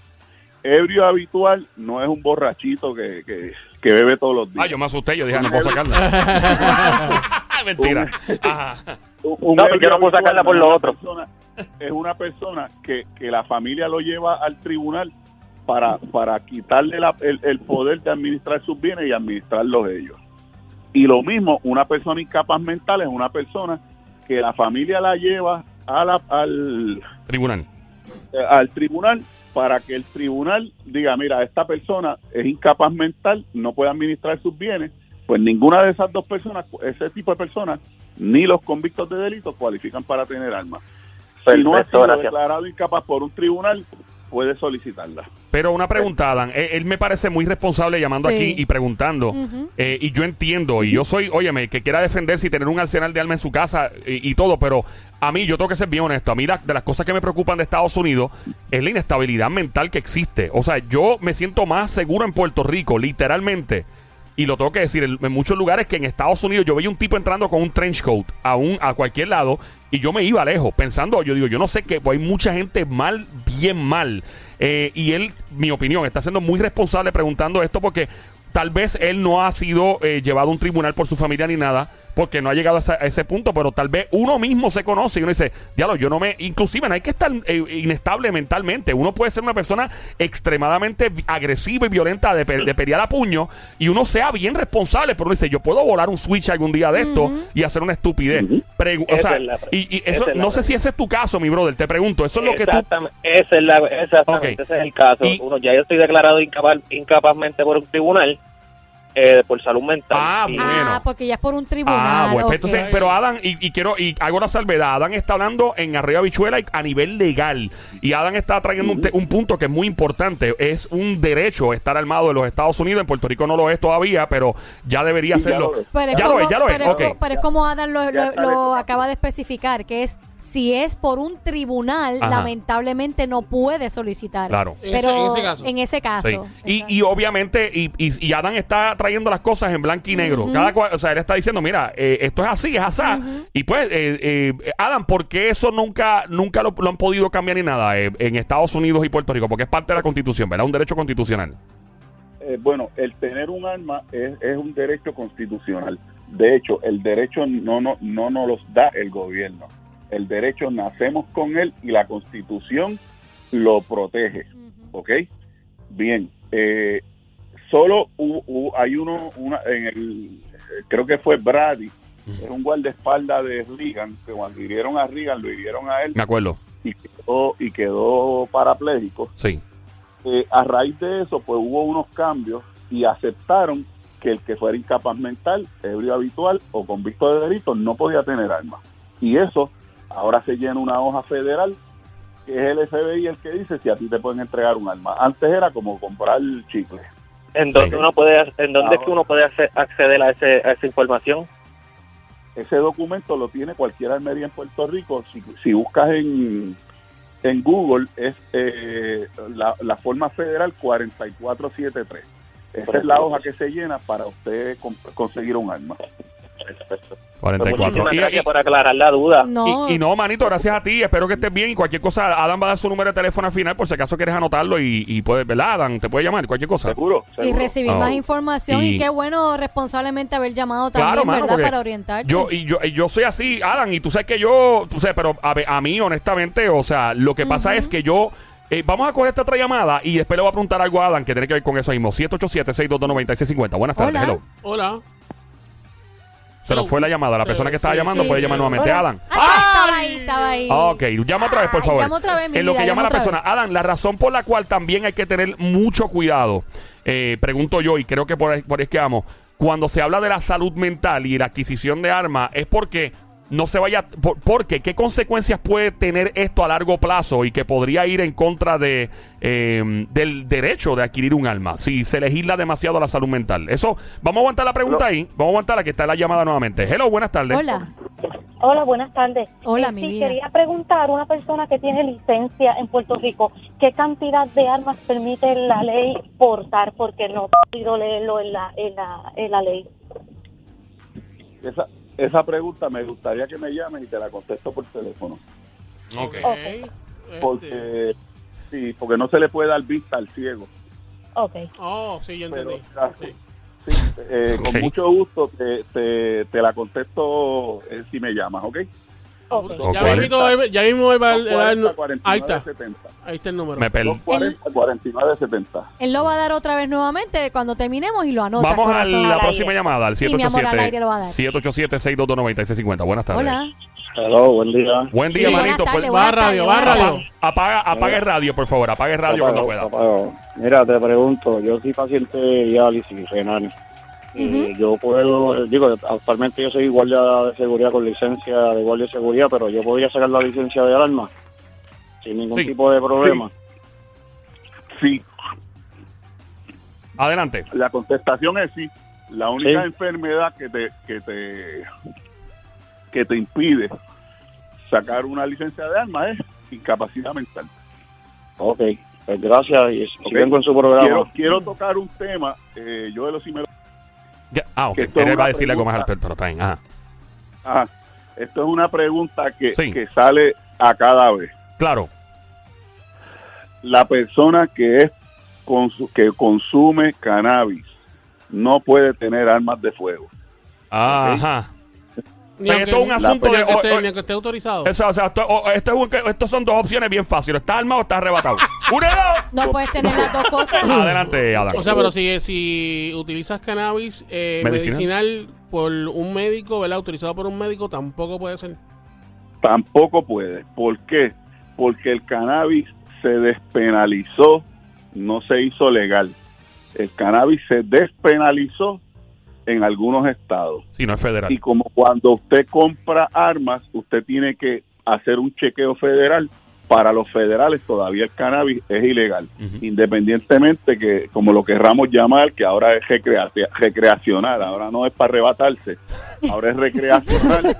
Speaker 3: Ebrio habitual no es un borrachito que, que, que bebe todos los días.
Speaker 1: Ah, yo me asusté, yo dije, ah, no puedo sacarla. Mentira. Ajá.
Speaker 3: Un-
Speaker 6: No, pero yo
Speaker 3: ebrio
Speaker 6: no puedo sacarla por
Speaker 3: es
Speaker 6: lo
Speaker 3: una
Speaker 6: otro.
Speaker 3: persona- es una persona que, que la familia lo lleva al tribunal para, para quitarle la- el, el poder de administrar sus bienes y administrarlos ellos. Y lo mismo, una persona incapaz mental es una persona que la familia la lleva a la- al,
Speaker 1: Tribunal.
Speaker 3: eh, al tribunal para que el tribunal diga, mira, esta persona es incapaz mental, no puede administrar sus bienes, pues ninguna de esas dos personas, ese tipo de personas, ni los convictos de delito cualifican para tener armas. Si no ha sido
Speaker 6: gracias.
Speaker 3: declarado incapaz por un tribunal, puede solicitarla.
Speaker 1: Pero una pregunta, Adam. Él, él me parece muy responsable llamando
Speaker 4: Sí.
Speaker 1: aquí y preguntando. Eh, y yo entiendo, y yo soy, óyeme, que quiera defenderse y tener un arsenal de armas en su casa y, y todo, pero a mí, yo tengo que ser bien honesto. A mí, la- de las cosas que me preocupan de Estados Unidos es la inestabilidad mental que existe. O sea, yo me siento más seguro en Puerto Rico, literalmente. Y lo tengo que decir, en, muchos lugares que en Estados Unidos yo veía un tipo entrando con un trench coat a, un, a cualquier lado y yo me iba lejos pensando, yo digo, yo no sé qué, pues hay mucha gente mal, bien mal. Eh, y él, mi opinión, está siendo muy responsable preguntando esto porque tal vez él no ha sido eh, llevado a un tribunal por su familia ni nada porque no ha llegado a, esa- a ese punto, pero tal vez uno mismo se conoce y uno dice, diablo, yo no me... Inclusive no hay que estar eh, inestable mentalmente. Uno puede ser una persona extremadamente agresiva y violenta de, pe- de pelear a puño y uno sea bien responsable, pero uno dice, yo puedo volar un switch algún día de esto y hacer una estupidez. O sea,
Speaker 6: es
Speaker 1: y, y eso,
Speaker 6: es
Speaker 1: no sé si ese es tu caso, mi brother, te pregunto, eso es lo que tú...
Speaker 6: Exactamente, esa es la, exactamente, ese es el caso.
Speaker 1: Y-
Speaker 6: Uno, ya yo estoy declarado incapaz, incapazmente por un tribunal eh, por salud mental.
Speaker 1: Ah,
Speaker 6: Y-
Speaker 1: bueno.
Speaker 4: Ah, porque ya es por un tribunal.
Speaker 1: Ah, bueno, pues entonces, pero Adam, y, y quiero, y hago una salvedad, Adam está hablando en Arriba Bichuela a nivel legal, y Adam está trayendo un, te- un punto que es muy importante, es un derecho estar armado en los Estados Unidos, en Puerto Rico no lo es todavía, pero ya debería serlo. ya lo es, ya lo es,
Speaker 4: pero es como Adam lo, lo- acaba de especificar, que es si es por un tribunal,
Speaker 1: Ajá.
Speaker 4: lamentablemente no puede solicitar.
Speaker 1: Claro.
Speaker 2: En ese-
Speaker 4: Pero
Speaker 2: en ese caso.
Speaker 4: En ese caso.
Speaker 1: Sí. Y, y obviamente, y, y, y Adam está trayendo las cosas en blanco y negro. Cada cual, o sea, él está diciendo, mira, eh, esto es así, es así. Y pues, eh, eh, Adam, ¿por qué eso nunca, nunca lo, lo han podido cambiar ni nada eh, en Estados Unidos y Puerto Rico? Porque es parte de la Constitución, ¿verdad? Un derecho constitucional.
Speaker 3: Eh, bueno, el tener un arma es, es un derecho constitucional. De hecho, el derecho no, no, no nos los da el gobierno. El derecho nacemos con él y la constitución lo protege. ¿Ok? Bien. eh, solo hu- hu- hay uno, una, en el, creo que fue Brady, era un guardaespaldas de Reagan, que cuando hirieron a Reagan, lo hirieron a él
Speaker 1: Me acuerdo.
Speaker 3: y quedó, y quedó parapléjico.
Speaker 1: Sí.
Speaker 3: Eh, a raíz de eso, pues hubo unos cambios y aceptaron que el que fuera incapaz mental, ebrio habitual o convicto de delito no podía tener armas. Y eso ahora se llena una hoja federal que es el FBI el que dice si a ti te pueden entregar un arma. Antes era como comprar chicle.
Speaker 6: ¿En dónde
Speaker 1: Sí.
Speaker 6: uno puede, en dónde es que uno puede acce- acceder a, ese, a esa información?
Speaker 3: Ese documento lo tiene cualquier almería en Puerto Rico. Si, si buscas en, en Google, es eh, la, la forma federal 4473. Esa es la hoja que se llena para usted con- conseguir un arma.
Speaker 6: Perfecto.
Speaker 1: 44.
Speaker 6: Muchísimas
Speaker 1: Y-
Speaker 6: gracias
Speaker 1: y-
Speaker 6: por aclarar la duda.
Speaker 4: No,
Speaker 1: Y, y no, manito, gracias a ti. Espero que estés bien. Y cualquier cosa, Adam va a dar su número de teléfono al final por si acaso quieres anotarlo. Y, y puedes, ¿verdad, Adam? Te puede llamar, cualquier cosa.
Speaker 3: ¿Seguro?
Speaker 4: y recibir
Speaker 1: Oh.
Speaker 4: más información. Y,
Speaker 1: Y-
Speaker 4: qué bueno responsablemente haber llamado también,
Speaker 1: Claro, mano,
Speaker 4: ¿verdad? Para orientarte.
Speaker 1: Yo, y yo, y yo soy así, Adam, y tú sabes que yo, tú sabes, pero a, ve- a mí, honestamente, o sea, lo que pasa es que yo. eh, vamos a coger esta otra llamada y después le voy a preguntar algo a Adam que tiene que ver con eso mismo. 787-622-9650. Buenas tardes,
Speaker 4: Hola.
Speaker 1: hello.
Speaker 2: Hola.
Speaker 1: Se nos fue la llamada. La
Speaker 2: Sí,
Speaker 1: persona que estaba
Speaker 2: sí,
Speaker 1: llamando
Speaker 2: sí,
Speaker 1: puede
Speaker 2: sí.
Speaker 1: llamar nuevamente.
Speaker 4: Hola.
Speaker 1: Adam.
Speaker 4: Ah, estaba ahí, estaba ahí.
Speaker 1: Ah, ok, llama otra vez, por favor.
Speaker 4: llama otra vez, mi
Speaker 1: En lo
Speaker 4: vida,
Speaker 1: que llama la
Speaker 4: otra
Speaker 1: persona.
Speaker 4: vez.
Speaker 1: Adam, la razón por la cual también hay que tener mucho cuidado, eh, pregunto yo, y creo que por ahí, por ahí es que vamos, cuando se habla de la salud mental y la adquisición de armas, es porque no se vaya. Por, porque, ¿qué consecuencias puede tener esto a largo plazo y que podría ir en contra de eh, del derecho de adquirir un arma si se legisla demasiado la salud mental? Eso, vamos a aguantar la pregunta ahí, vamos a aguantar la que está en la llamada nuevamente. Hello, buenas tardes.
Speaker 4: Hola.
Speaker 7: Hola, buenas tardes.
Speaker 4: Hola,
Speaker 7: Eh,
Speaker 4: mi
Speaker 7: sí,
Speaker 4: vida.
Speaker 7: Quería preguntar, una persona que tiene licencia en Puerto Rico, ¿qué cantidad de armas permite la ley portar? Porque no he podido leerlo en la, en la, en la ley.
Speaker 3: Esa, esa pregunta me gustaría que me llames y te la contesto por teléfono.
Speaker 1: Ok.
Speaker 2: Ok. Este,
Speaker 3: Porque, sí, porque no se le puede dar vista al ciego.
Speaker 7: Ok.
Speaker 2: Oh, sí, yo
Speaker 3: Pero,
Speaker 2: entendí.
Speaker 3: ah,
Speaker 2: Sí.
Speaker 3: sí, eh, con mucho gusto te, te, te la contesto eh, si me llamas, ¿ok?
Speaker 7: Ok.
Speaker 1: Ok.
Speaker 2: Ya, mismo, ya mismo va a dar-
Speaker 3: 240,
Speaker 2: Ahí
Speaker 3: 49,
Speaker 2: está.
Speaker 3: 70.
Speaker 2: Ahí está el número.
Speaker 1: Me pel-
Speaker 3: 240, 49, 70.
Speaker 4: Él lo va a dar otra vez nuevamente cuando terminemos y lo anota.
Speaker 1: Vamos a la
Speaker 7: al
Speaker 1: próxima
Speaker 7: aire.
Speaker 1: llamada, al
Speaker 4: Sí, mi amor, al aire lo va a dar.
Speaker 1: 787-622-9650. Buenas tardes.
Speaker 4: Hola.
Speaker 6: Hello, buen día.
Speaker 1: Buen día,
Speaker 4: Sí,
Speaker 1: manito.
Speaker 4: tardes,
Speaker 1: Pues,
Speaker 2: Va
Speaker 4: buenas
Speaker 2: radio, va radio.
Speaker 1: apaga, apaga el radio, por favor. Apaga el radio cuando pueda.
Speaker 8: Apago. Mira, te pregunto, yo soy paciente de diálisis renal. Eh, yo puedo, digo, actualmente yo soy guardia de seguridad con licencia de guardia de seguridad, pero yo podría sacar la licencia de arma sin ningún
Speaker 1: Sí.
Speaker 8: tipo de problema.
Speaker 3: Sí,
Speaker 1: Adelante.
Speaker 3: la contestación es sí. La única
Speaker 8: Sí.
Speaker 3: enfermedad que te, que te que te impide sacar una licencia de armas es incapacidad mental.
Speaker 8: Ok, pues gracias y
Speaker 3: Ok.
Speaker 8: siguen con su programa.
Speaker 3: Quiero, quiero tocar un tema, eh, yo de los me lo-
Speaker 1: Ya- Ah, ok. Él va a decirle algo más al pero está bien. Ajá.
Speaker 3: Ajá. Esto es una pregunta que,
Speaker 1: Sí.
Speaker 3: que sale a cada vez.
Speaker 1: Claro.
Speaker 3: La persona que es que consume cannabis no puede tener armas de fuego.
Speaker 1: Ajá.
Speaker 2: Ni aunque-
Speaker 1: esto es un asunto
Speaker 2: ni
Speaker 1: de-
Speaker 2: aunque esté-
Speaker 1: o- o-
Speaker 2: ni aunque esté autorizado.
Speaker 1: Eso, o sea, esto, o- esto es un- estos son dos opciones bien fáciles. ¿Estás armado o estás arrebatado? ¡Una dos!
Speaker 4: No puedes tener las dos cosas.
Speaker 1: Adelante, Adam.
Speaker 2: O sea, pero si, si utilizas cannabis eh,
Speaker 1: ¿Medicinal?
Speaker 2: medicinal por un médico, ¿verdad? Autorizado por un médico, tampoco puede ser.
Speaker 3: Tampoco puede. ¿Por qué? Porque el cannabis se despenalizó, no se hizo legal. El cannabis se despenalizó en algunos estados.
Speaker 1: si no es federal.
Speaker 3: Y como cuando usted compra armas, usted tiene que hacer un chequeo federal. Para los federales todavía el cannabis es ilegal, independientemente que, como lo querramos llamar, que ahora es recrea- recreacional, ahora no es para arrebatarse, ahora es recreacional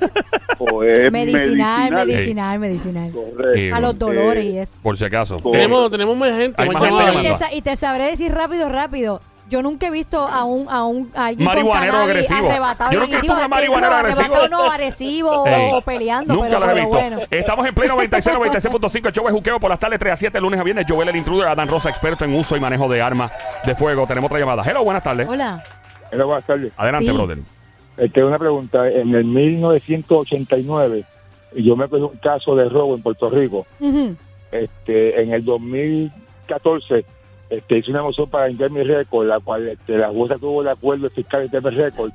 Speaker 3: o es
Speaker 4: Medicinal,
Speaker 3: medicinal.
Speaker 4: medicinal, medicinal.
Speaker 3: Correcto.
Speaker 1: Eh,
Speaker 4: A los dolores
Speaker 3: eh,
Speaker 4: y eso.
Speaker 1: Por si acaso.
Speaker 2: Tenemos, tenemos más gente.
Speaker 1: Hay
Speaker 2: más
Speaker 1: más gente
Speaker 2: llamada.
Speaker 4: No, y,
Speaker 1: llamando.
Speaker 4: te, sa- y te sabré decir rápido, rápido. Yo nunca he visto a un, a un a alguien
Speaker 1: Marihuanero
Speaker 4: con
Speaker 1: agresivo.
Speaker 4: arrebatado.
Speaker 1: Yo nunca he
Speaker 4: Digo,
Speaker 1: visto un
Speaker 4: digo,
Speaker 1: marihuanero agresivo.
Speaker 4: no, agresivo o peleando,
Speaker 1: Nunca
Speaker 4: pero,
Speaker 1: los he
Speaker 4: pero
Speaker 1: visto.
Speaker 4: bueno.
Speaker 1: Estamos en pleno 96, 96.5. El show es juqueo por las tardes 3 a 7, lunes a viernes. Joel el intruder, Adán Rosa, experto en uso y manejo de armas de fuego. Tenemos otra llamada. Hello, buenas tardes.
Speaker 4: Hola.
Speaker 9: Hola, buenas tardes.
Speaker 1: Adelante,
Speaker 4: Sí.
Speaker 1: brother.
Speaker 9: Este, una pregunta. En el 1989, yo me pedí un caso de robo en Puerto Rico. Este, en el 2014, este, hice una moción para limpiar mi récord, la cual este, la jueza tuvo el acuerdo fiscal de limpiar mi récord,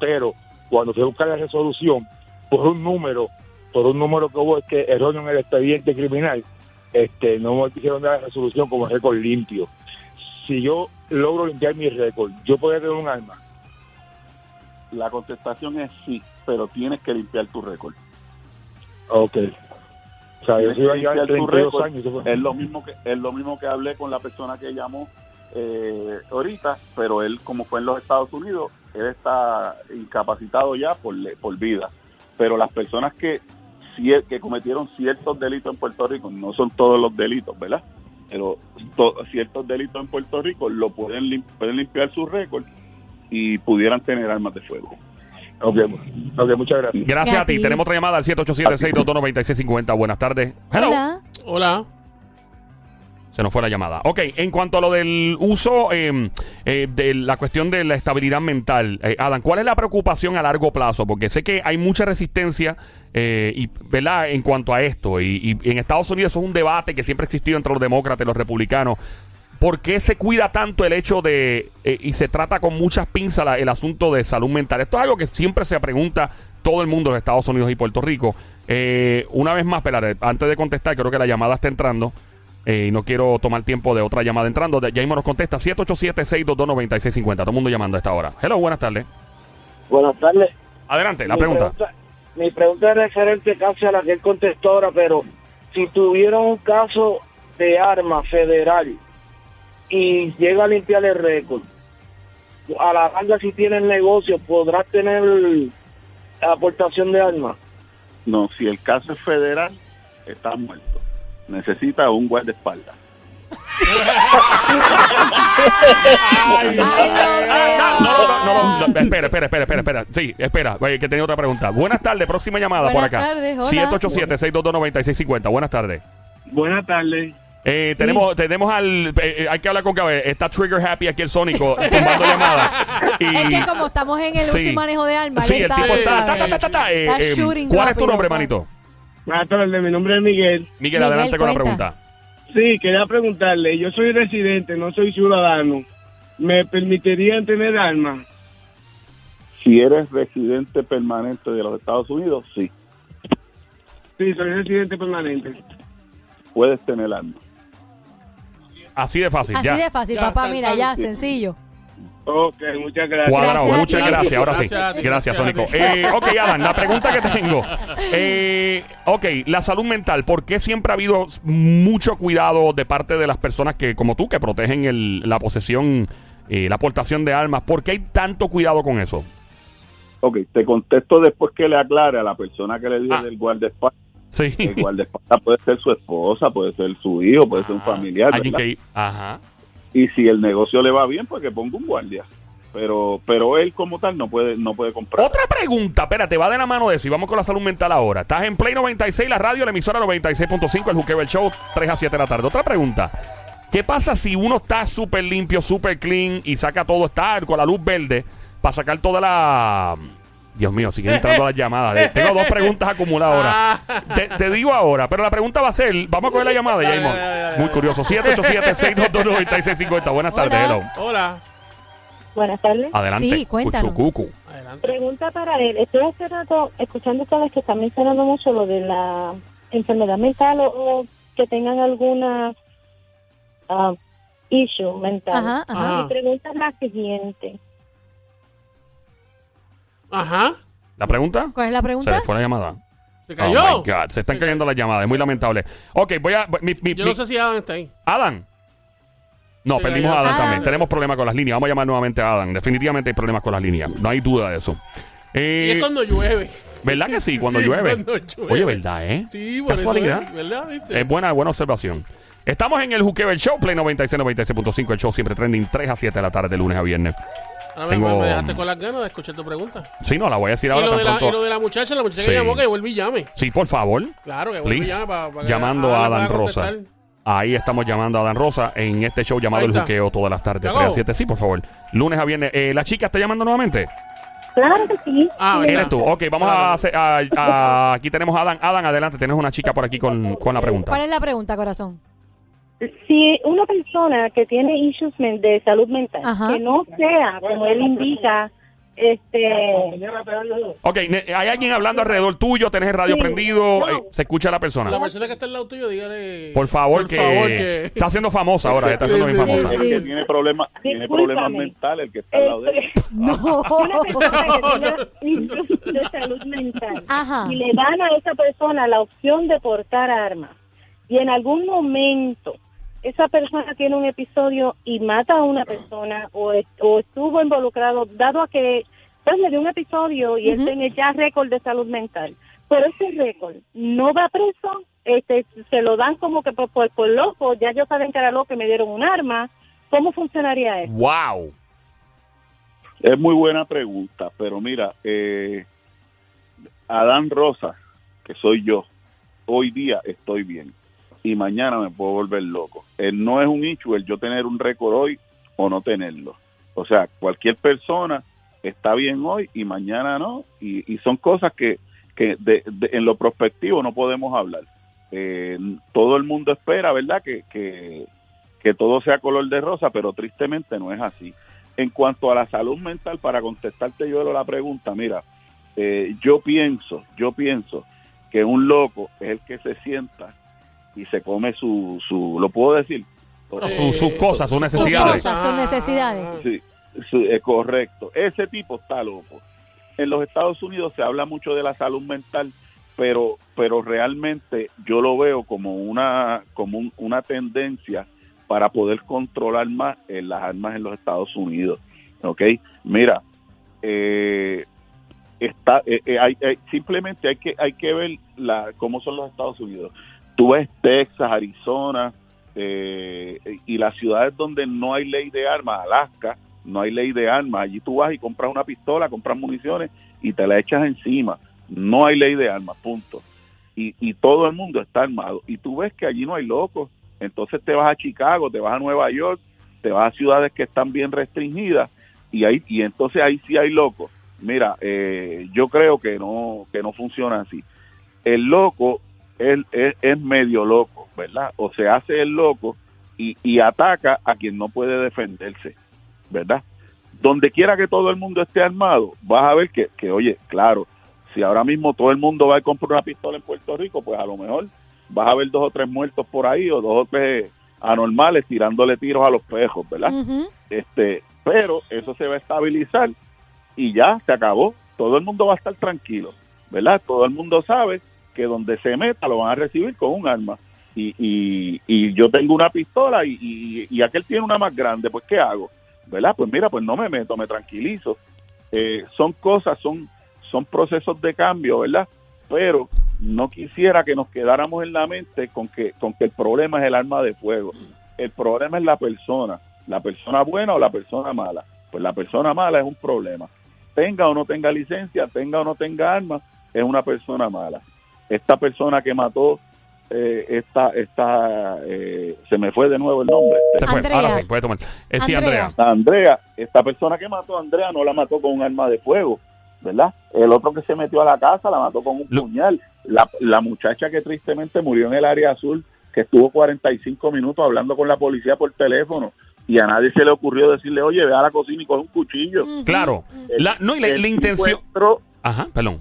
Speaker 9: pero cuando fui a buscar la resolución, por un número, por un número que hubo este, erróneo en el expediente criminal, este, no me quisieron dar la resolución como récord limpio. Si yo logro limpiar mi récord, yo podría tener un arma.
Speaker 3: La contestación es sí, pero tienes que limpiar tu récord.
Speaker 9: Ok. O sea, yo
Speaker 3: limpiar tu
Speaker 9: 32
Speaker 3: récord.
Speaker 9: años.
Speaker 3: Es lo mismo que es lo mismo que hablé con la persona que llamó eh, ahorita, pero él, como fue en los Estados Unidos, él está incapacitado ya por, por vida. Pero las personas que, que cometieron ciertos delitos en Puerto Rico, no son todos los delitos, ¿verdad? Pero to- ciertos delitos en Puerto Rico lo pueden, pueden limpiar su récord y pudieran tener armas de fuego.
Speaker 9: Ok, ok, muchas gracias.
Speaker 1: Gracias a ti. Tenemos otra llamada al 787-622-9650. Buenas tardes. Hello.
Speaker 4: Hola.
Speaker 2: Hola.
Speaker 1: Se nos fue la llamada. Ok, en cuanto a lo del uso eh, eh, de la cuestión de la estabilidad mental, eh, Adam, ¿cuál es la preocupación a largo plazo? Porque sé que hay mucha resistencia eh, y, ¿verdad? en cuanto a esto. Y, y en Estados Unidos eso es un debate que siempre ha existido entre los demócratas y los republicanos. ¿Por qué se cuida tanto el hecho de, eh, y se trata con muchas pinzas la- el asunto de salud mental? Esto es algo que siempre se pregunta todo el mundo de Estados Unidos y Puerto Rico. Eh, una vez más, espérate, antes de contestar, creo que la llamada está entrando. eh, y no quiero tomar tiempo de otra llamada entrando. Ya mismo nos contesta 787-622-9650. Todo el mundo llamando a esta hora. Hello, buenas tardes.
Speaker 5: Buenas tardes.
Speaker 1: Adelante, la
Speaker 5: Mi
Speaker 1: pregunta.
Speaker 5: Mi pregunta es referente casi a la que él contestó ahora, pero si tuviera un caso de arma federal y llega a limpiar el récord, a la larga si tienes negocio, ¿podrás tener aportación de armas?
Speaker 3: No, si el caso es federal, está muerto. Necesita un guardaespaldas.
Speaker 4: Ay,
Speaker 1: No, no, no, no, no, espera, espera, espera, espera, espera. Sí, espera, oye, que tenía otra pregunta. Buenas tardes, próxima llamada por
Speaker 4: Buenas
Speaker 1: acá.
Speaker 4: tardes, hola.
Speaker 1: 787-622-9650. Buenas tardes.
Speaker 9: Buenas tardes.
Speaker 1: Eh, tenemos, tenemos al. eh, eh, hay que hablar con Gabriel. Está Trigger Happy aquí el Sónico, tumbando llamadas. Y,
Speaker 4: Es que como estamos en el uso
Speaker 1: Sí.
Speaker 4: y manejo de armas,
Speaker 1: Sí, el tipo está. ta, ta, eh,
Speaker 4: Está
Speaker 1: eh, ¿Cuál es tu nombre, manito?
Speaker 9: Mi nombre es Miguel.
Speaker 1: Miguel,
Speaker 4: Miguel,
Speaker 1: adelante con la pregunta.
Speaker 9: Sí, quería preguntarle, yo soy residente, no soy ciudadano. ¿Me permitirían tener armas?
Speaker 3: Si eres residente permanente de los Estados Unidos, sí,
Speaker 9: Sí, soy residente permanente.
Speaker 3: puedes tener armas.
Speaker 1: Así de fácil,
Speaker 4: Así
Speaker 1: ya.
Speaker 4: de fácil,
Speaker 2: Ya,
Speaker 4: papá,
Speaker 2: tan,
Speaker 4: mira,
Speaker 2: tan.
Speaker 4: ya, sencillo.
Speaker 9: Ok, muchas gracias.
Speaker 1: Cuadrado,
Speaker 4: Gracias a
Speaker 1: muchas
Speaker 4: ti.
Speaker 1: gracias. Ahora sí.
Speaker 2: Gracias a ti,
Speaker 1: Gracias,
Speaker 2: gracias
Speaker 1: Sónico.
Speaker 2: ti.
Speaker 1: Eh, ok, Adam, la pregunta que tengo. Eh, ok, la salud mental. ¿Por qué siempre ha habido mucho cuidado de parte de las personas que, como tú, que protegen el- la posesión, eh, la aportación de armas? ¿Por qué hay tanto cuidado con eso?
Speaker 3: Ok, te contesto después que le aclare a la persona que le dio
Speaker 1: Ah.
Speaker 3: del guardaespaldas.
Speaker 1: Sí.
Speaker 3: El guardaespaldas puede ser su esposa, puede ser su hijo, puede ser un
Speaker 1: Ah,
Speaker 3: familiar.
Speaker 1: Alguien
Speaker 3: ¿verdad?
Speaker 1: que. Ajá.
Speaker 3: Y si el negocio le va bien, pues que ponga un guardia. Pero pero él como tal no puede no puede comprar.
Speaker 1: Otra pregunta, espérate, va de la mano de eso y vamos con la salud mental ahora. Estás en Play 96, la radio, la emisora 96.5, el Juqueo, el show, 3 a 7 de la tarde. Otra pregunta, ¿qué pasa si uno está súper limpio, súper clean y saca todo, está con la luz verde para sacar toda la... Dios mío, siguen entrando las llamadas. Eh, Tengo dos preguntas acumuladas ahora. Te, te digo ahora, pero la pregunta va a ser, vamos a coger la llamada, Jaimon. Muy curioso, 787-622-9650. Buenas tardes,
Speaker 4: Hola.
Speaker 1: hello.
Speaker 2: Hola.
Speaker 7: Buenas tardes.
Speaker 1: Adelante.
Speaker 4: Sí, cuéntanos.
Speaker 1: Cuchucucu.
Speaker 2: Adelante.
Speaker 7: Pregunta para él. Estoy hace rato escuchando ustedes que están mencionando mucho lo de la enfermedad mental o, o que tengan alguna ah, issue mental.
Speaker 4: Ajá.
Speaker 7: Mi pregunta es la siguiente.
Speaker 2: Ajá.
Speaker 1: ¿La pregunta?
Speaker 4: ¿Cuál es la
Speaker 1: Se
Speaker 4: pregunta?
Speaker 1: le fue la llamada.
Speaker 2: Se cayó.
Speaker 1: Oh my God, se están
Speaker 2: Se
Speaker 1: cayendo las llamadas, es muy lamentable. Ok, voy a. mi- mi-
Speaker 2: Yo
Speaker 1: mi-
Speaker 2: no sé si Adam está ahí.
Speaker 1: Adam. No,
Speaker 2: Se
Speaker 1: perdimos a
Speaker 2: cayó.
Speaker 1: Adam
Speaker 4: Adam.
Speaker 1: también. Tenemos problemas con las líneas. Vamos a llamar nuevamente a Adam. Definitivamente hay problemas con las líneas. No hay duda de eso.
Speaker 2: Y
Speaker 1: Eh,
Speaker 2: es cuando llueve.
Speaker 1: ¿Verdad que sí? Cuando
Speaker 2: Sí,
Speaker 1: llueve.
Speaker 2: cuando llueve.
Speaker 1: Oye, ¿verdad, eh?
Speaker 2: Sí, por eso
Speaker 1: Casualidad.
Speaker 2: es, ¿verdad? ¿Viste?
Speaker 1: Es buena, buena observación. Estamos en el Juqueo el Show, Play 96, 96.5. El show siempre trending 3 a 7 de la tarde, de lunes a viernes.
Speaker 2: Ahora
Speaker 1: tengo-
Speaker 2: me, me dejaste con las ganas de escuchar tu pregunta.
Speaker 1: Sí, no, la voy a decir
Speaker 2: Y
Speaker 1: ahora
Speaker 2: lo,
Speaker 1: tan
Speaker 2: de la,
Speaker 1: pronto.
Speaker 2: y lo de la muchacha, la muchacha
Speaker 1: Sí.
Speaker 2: que llamó, que vuelve y llame.
Speaker 1: Sí, por favor.
Speaker 2: Claro, que vuelve y
Speaker 1: Please.
Speaker 2: llame para, para que
Speaker 1: Llamando
Speaker 2: Adam
Speaker 1: a Adam Rosa. Ahí estamos llamando a Dan Rosa en este show llamado
Speaker 2: Ahí
Speaker 1: El
Speaker 2: está.
Speaker 1: Juqueo todas las tardes,
Speaker 2: ¿Ya
Speaker 1: 3 a
Speaker 2: acabó?
Speaker 1: 7. Sí, por favor. Lunes a viernes. Eh, ¿La chica está llamando nuevamente?
Speaker 7: Claro que sí.
Speaker 2: Ah.
Speaker 1: Eres tú. Ok, vamos a hacer. a- a- aquí tenemos a Adam. Adam, adelante. Tienes una chica por aquí con, con la pregunta.
Speaker 4: ¿Cuál es la pregunta, corazón?
Speaker 7: Si una persona que tiene issues de salud mental,
Speaker 4: Ajá.
Speaker 7: que no sea, como él indica, este,
Speaker 1: Ok, ne- hay alguien hablando alrededor tuyo. Tenés el radio
Speaker 7: Sí.
Speaker 1: prendido.
Speaker 7: No.
Speaker 1: eh, se escucha la persona.
Speaker 2: La persona que está al lado tuyo, dígale.
Speaker 1: Por favor,
Speaker 2: por
Speaker 1: que,
Speaker 2: favor, que.
Speaker 1: está haciendo famosa ahora. Está haciendo
Speaker 2: Sí,
Speaker 1: muy
Speaker 2: sí,
Speaker 1: famosa.
Speaker 3: El que tiene problemas tiene problemas mentales, el que está al lado de él.
Speaker 7: este,
Speaker 4: No.
Speaker 7: una persona que tenga issues de salud mental
Speaker 4: Ajá.
Speaker 7: y le dan a esa persona la opción de portar armas y en algún momento esa persona tiene un episodio y mata a una persona o, es- o estuvo involucrado, dado a que pues le dio un episodio y él tiene ya récord de salud mental, pero ese récord no va preso, este, se lo dan como que por, por, por loco, ya yo saben que era loco y me dieron un arma, ¿cómo funcionaría eso?
Speaker 1: Wow.
Speaker 3: Es muy buena pregunta, pero mira, eh, Adán Rosa, que soy yo, hoy día estoy bien y mañana me puedo volver loco. Eh, no es un hecho el yo tener un récord hoy o no tenerlo. O sea, cualquier persona está bien hoy y mañana no, y, y son cosas que, que de- de- en lo prospectivo no podemos hablar. Eh, todo el mundo espera, ¿verdad?, que, que, que todo sea color de rosa, pero tristemente no es así. En cuanto a la salud mental, para contestarte yo la pregunta, mira, eh, yo pienso, yo pienso que un loco es el que se sienta y se come su, su lo puedo decir,
Speaker 1: Su- sus cosas, sus
Speaker 4: Sus
Speaker 1: necesidades.
Speaker 4: cosas, sus necesidades.
Speaker 3: Sí, sí, es correcto. Ese tipo está loco. En los Estados Unidos se habla mucho de la salud mental, pero pero realmente yo lo veo como una como un- una tendencia para poder controlar más eh, las armas en los Estados Unidos. ¿Ok? Mira, eh, está eh, eh, hay- hay- simplemente hay que hay que ver la cómo son los Estados Unidos. Tú ves Texas, Arizona, eh, y las ciudades donde no hay ley de armas, Alaska, no hay ley de armas. Allí tú vas y compras una pistola, compras municiones y te la echas encima. No hay ley de armas, punto. Y, y todo el mundo está armado. Y tú ves que allí no hay locos. Entonces te vas a Chicago, te vas a Nueva York, te vas a ciudades que están bien restringidas y ahí y entonces ahí sí hay locos. Mira, eh, yo creo que no que no funciona así. El loco es, es medio loco, ¿verdad? O se hace el loco y, y ataca a quien no puede defenderse, ¿verdad? Donde quiera que todo el mundo esté armado, vas a ver que, que, oye, claro, si ahora mismo todo el mundo va a comprar una pistola en Puerto Rico, pues a lo mejor vas a ver dos o tres muertos por ahí o dos o tres anormales tirándole tiros a los pejos, ¿verdad? Este pero eso se va a estabilizar y ya se acabó todo el mundo va a estar tranquilo verdad todo el mundo sabe que donde se meta lo van a recibir con un arma y, y, yo tengo una pistola y, y, y aquel tiene una más grande pues qué hago verdad pues mira pues no me meto me tranquilizo Eh, son cosas son son procesos de cambio verdad pero no quisiera que nos quedáramos en la mente con que con que el problema es el arma de fuego el problema es la persona, la persona buena o la persona mala. Pues la persona mala es un problema. Tenga o no tenga licencia, tenga o no tenga armas, es una persona mala. Esta persona que mató, eh, esta, esta, eh, se me fue de nuevo el nombre.
Speaker 1: Se fue.
Speaker 4: Andrea.
Speaker 1: Ahora sí, puede tomar. Eh, sí,
Speaker 4: Andrea.
Speaker 1: Andrea.
Speaker 3: Esta persona que mató a Andrea no la mató con un arma de fuego, ¿verdad? El otro que se metió a la casa la mató con un
Speaker 1: Lo-
Speaker 3: puñal. La, la muchacha que tristemente murió en el área azul, que estuvo 45 minutos hablando con la policía por teléfono y a nadie se le ocurrió decirle, oye, ve a la cocina y coge un cuchillo.
Speaker 1: Claro. La, no, y la,
Speaker 3: El
Speaker 1: la
Speaker 3: tipo
Speaker 1: intención.
Speaker 3: entró-
Speaker 1: Ajá, perdón.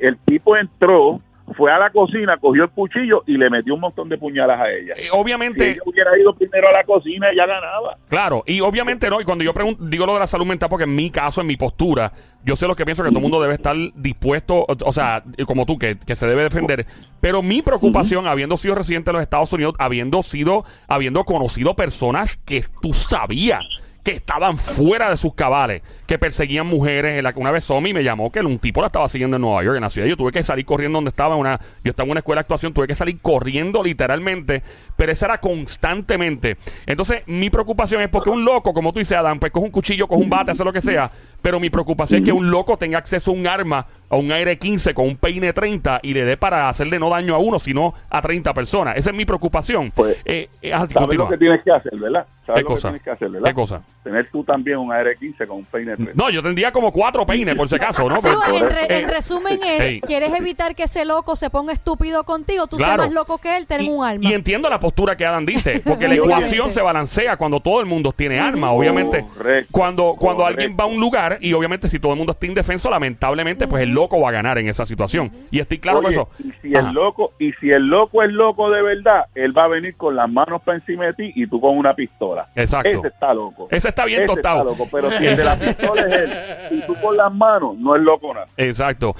Speaker 3: el tipo entró, fue a la cocina, cogió el cuchillo y le metió un montón de puñalas a ella.
Speaker 1: Eh,
Speaker 3: Si
Speaker 1: obviamente,
Speaker 3: ella hubiera ido primero a la cocina, ella ganaba.
Speaker 1: Claro, y obviamente no, y cuando yo pregunto, digo lo de la salud mental, porque en mi caso, en mi postura, yo sé lo que pienso que todo el mundo debe estar dispuesto, o, o sea, como tú, que, que se debe defender. Pero mi preocupación, habiendo sido residente de los Estados Unidos, habiendo sido, habiendo conocido personas que tú sabías que estaban fuera de sus cabales, que perseguían mujeres. En la, una vez Somi me llamó que un tipo la estaba siguiendo en Nueva York, en la ciudad. Yo tuve que salir corriendo donde estaba. Una, yo estaba en una escuela de actuación, tuve que salir corriendo literalmente, pero esa era constantemente. Entonces, mi preocupación es porque un loco, como tú dices, Adam, pues coge un cuchillo, coge un bate, hace lo que sea. Pero mi preocupación es que un loco tenga acceso a un arma, a un aire 15 con un peine 30 y le dé para hacerle no daño a uno, sino a 30 personas. Esa es mi preocupación.
Speaker 3: Pues,
Speaker 1: Eh, eh,
Speaker 3: ¿Sabes
Speaker 1: continúa.
Speaker 3: lo que tienes que hacer, verdad? ¿Sabes
Speaker 1: ¿Qué
Speaker 3: lo
Speaker 1: cosa?
Speaker 3: que tienes que hacer, verdad?
Speaker 1: ¿Qué cosa?
Speaker 3: Tener tú también un AR-15 con un peine 30.
Speaker 1: No, yo tendría como cuatro peines, por si acaso, ¿no?
Speaker 4: Sí,
Speaker 1: Pero-
Speaker 4: bueno, en, re-
Speaker 1: Eh,
Speaker 4: en resumen es, quieres evitar que ese loco se ponga estúpido contigo, tú seas
Speaker 1: Claro.
Speaker 4: más loco que él, ten un arma.
Speaker 1: y entiendo la postura que Adam dice, porque la ecuación se balancea cuando todo el mundo tiene armas. Obviamente,
Speaker 3: Correcto,
Speaker 1: cuando, cuando
Speaker 3: correcto.
Speaker 1: alguien va a un lugar y obviamente si todo el mundo está indefenso, lamentablemente, pues el loco va a ganar en esa situación. Y estoy claro con eso.
Speaker 3: Y si
Speaker 1: Ajá.
Speaker 3: el loco, y si el loco es loco de verdad, él va a venir con las manos para encima de ti y tú con una pistola.
Speaker 1: Exacto.
Speaker 3: Ese está loco.
Speaker 1: Ese está bien
Speaker 3: Ese
Speaker 1: tostado.
Speaker 3: está loco, pero si el de la pistola es él y tú con las manos, no es loco nada.
Speaker 1: Exacto.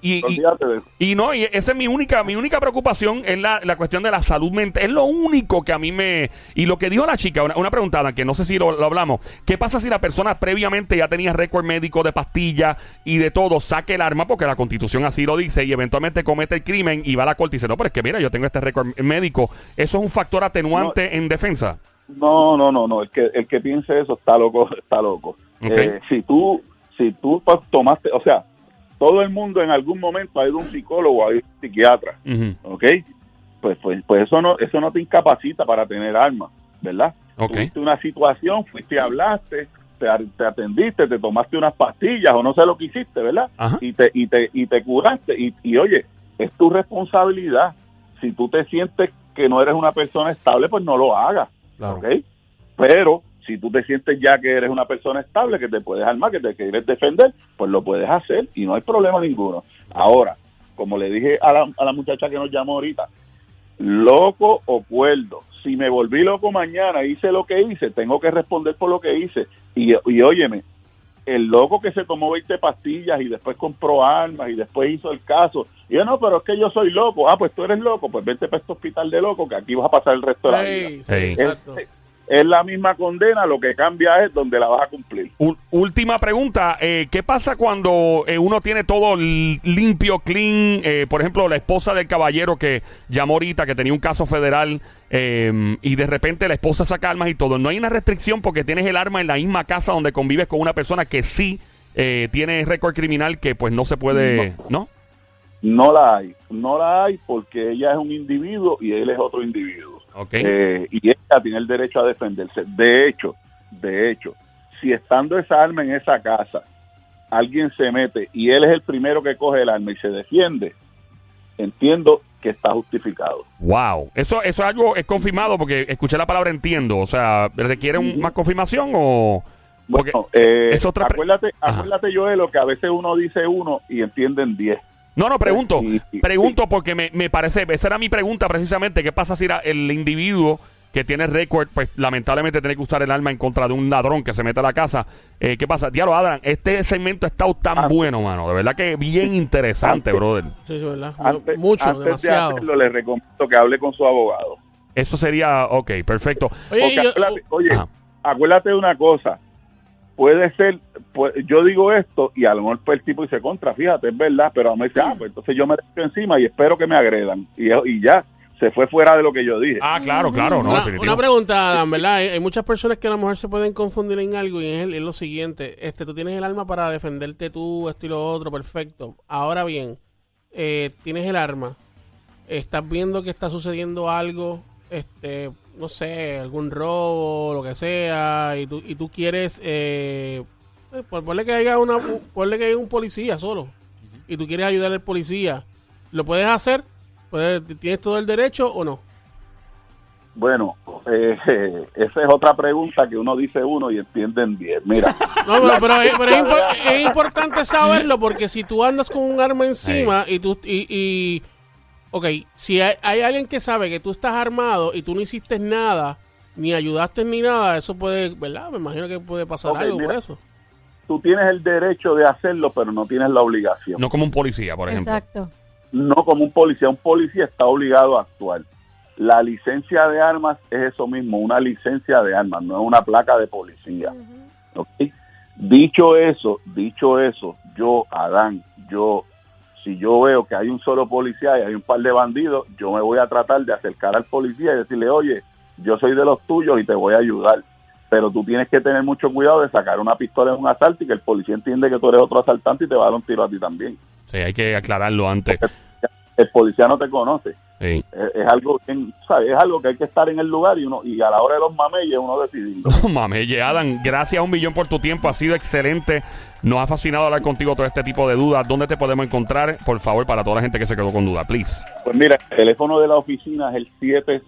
Speaker 1: Y, y, no, y esa es mi única, mi única preocupación es la, la cuestión de la salud mental. Es lo único que a mí me... Y lo que dijo la chica, una, una pregunta, que no sé si lo, lo hablamos. ¿Qué pasa si la persona previamente ya tenía récord médico de pastillas y de todo, saque el arma porque la constitución así lo dice y eventualmente comete el crimen y va a la corte y dice, no, pero es que mira, yo tengo este récord médico. ¿Eso es un factor atenuante en defensa?
Speaker 3: No, no, no, no. El que, el que piense eso está loco, está loco. Eh, si tú, si tú tomaste, o sea, todo el mundo en algún momento ha ido a un psicólogo, ha ido a un psiquiatra. ¿ok? Pues, pues, pues eso no, eso no te incapacita para tener armas, ¿verdad? Tuviste una situación, fuiste, hablaste, te, atendiste, te tomaste unas pastillas o no sé lo que hiciste, ¿verdad?
Speaker 1: Ajá.
Speaker 3: Y te, y te, y te curaste. Y, y oye, es tu responsabilidad. Si tú te sientes que no eres una persona estable, pues no lo hagas.
Speaker 2: Claro.
Speaker 3: ¿ok? Pero si tú te sientes ya que eres una persona estable, que te puedes armar, que te quieres defender, pues lo puedes hacer y no hay problema ninguno. Ahora, como le dije a la, a la muchacha que nos llamó ahorita, loco o cuerdo, si me volví loco mañana, hice lo que hice, tengo que responder por lo que hice. Y, y óyeme, el loco que se tomó 20 pastillas y después compró armas y después hizo el caso. Y yo, no, pero es que yo soy loco. Ah, pues tú eres loco, pues vente para este hospital de loco que aquí vas a pasar el resto de la vida.
Speaker 2: Sí, sí,
Speaker 1: Sí.
Speaker 2: exacto.
Speaker 3: Es, la misma condena, lo que cambia es donde la vas a cumplir.
Speaker 1: Ul- última pregunta, eh, ¿qué pasa cuando eh, uno tiene todo li- limpio, clean? Eh, por ejemplo, la esposa del caballero que llamó ahorita, que tenía un caso federal, eh, y de repente la esposa saca armas y todo. No hay una restricción porque tienes el arma en la misma casa donde convives con una persona que sí eh, tiene récord criminal que pues no se puede, ¿no?
Speaker 3: No la hay, no la hay porque ella es un individuo y él es otro individuo.
Speaker 1: Ok.
Speaker 3: Eh, y ella tiene el derecho a defenderse. De hecho, de hecho, si estando esa arma en esa casa, alguien se mete y él es el primero que coge el arma y se defiende, entiendo que está justificado.
Speaker 1: Wow. Eso, eso es algo es confirmado porque escuché la palabra entiendo. O sea, ¿requiere un- más confirmación o...? Porque
Speaker 3: Bueno, eh,
Speaker 1: es otra pre-
Speaker 3: acuérdate,
Speaker 1: Ajá.
Speaker 3: acuérdate, Joel, lo que a veces uno dice uno y entienden diez.
Speaker 1: No, no, pregunto. Pregunto porque me, me parece, esa era mi pregunta precisamente. ¿Qué pasa si la- el individuo que tiene récord, pues lamentablemente tiene que usar el arma en contra de un ladrón que se mete a la casa? Eh, ¿Qué pasa? Diablo, Adran, este segmento ha estado tan
Speaker 3: Ah.
Speaker 1: bueno, mano. De verdad que bien interesante,
Speaker 3: Antes-
Speaker 1: brother.
Speaker 2: Sí, sí, ¿verdad?
Speaker 3: Antes,
Speaker 2: Mucho,
Speaker 3: antes
Speaker 2: demasiado.
Speaker 3: de hacerlo, le recomiendo que hable con su abogado.
Speaker 1: Eso sería, ok, perfecto.
Speaker 2: Oye, yo-
Speaker 3: acuérdate, oye, acuérdate de una cosa. Puede ser, pu- yo digo esto y a lo mejor pues, el tipo dice contra, fíjate, es verdad, pero a mí me dice, ah, pues entonces yo me echo encima y espero que me agredan. Y, y ya, se fue fuera de lo que yo dije.
Speaker 1: Ah, claro, claro, no,
Speaker 2: una, una pregunta, Adam, ¿verdad? Hay, hay muchas personas que a lo mejor se pueden confundir en algo y es, el- es lo siguiente. Este, tú tienes el arma para defenderte tú, esto y lo otro, perfecto. Ahora bien, eh, tienes el arma, estás viendo que está sucediendo algo, este, no sé, algún robo, lo que sea, y tú, y tú quieres, eh, eh, por- ponle que haya una, ponle que haya un policía solo, y tú quieres ayudar al policía, ¿lo puedes hacer? Puedes- ¿Tienes todo el derecho o no?
Speaker 3: Bueno, eh, esa es otra pregunta que uno dice uno y entienden bien. Mira,
Speaker 2: No, pero, pero es, pero es impo- es importante saberlo porque si tú andas con un arma encima y tú y, y ok, si hay, hay alguien que sabe que tú estás armado y tú no hiciste nada ni ayudaste ni nada, eso puede, ¿verdad? Me imagino que puede pasar algo por eso.
Speaker 3: tú tienes el derecho de hacerlo, pero no tienes la obligación.
Speaker 1: No como un policía, por ejemplo.
Speaker 4: Exacto.
Speaker 3: no como un policía. Un policía está obligado a actuar. La licencia de armas es eso mismo, una licencia de armas, no es una placa de policía. ¿ok? Dicho eso, dicho eso, yo, Adán, yo, si yo veo que hay un solo policía y hay un par de bandidos, yo me voy a tratar de acercar al policía y decirle, oye, yo soy de los tuyos y te voy a ayudar. Pero tú tienes que tener mucho cuidado de sacar una pistola en un asalto y que el policía entiende que tú eres otro asaltante y te va a dar un tiro a ti también.
Speaker 1: Sí, hay que aclararlo antes.
Speaker 3: El policía no te conoce.
Speaker 1: Sí.
Speaker 3: Es, es algo ¿sabes? es algo que hay que estar en el lugar y uno y a la hora de los mameyes uno decidirlo.
Speaker 1: Ye, Adam, gracias a un millón por tu tiempo, ha sido excelente. Nos ha fascinado hablar contigo todo este tipo de dudas. ¿Dónde te podemos encontrar? Por favor, para toda la gente que se quedó con dudas, please.
Speaker 3: Pues mira, el teléfono de la oficina es el 7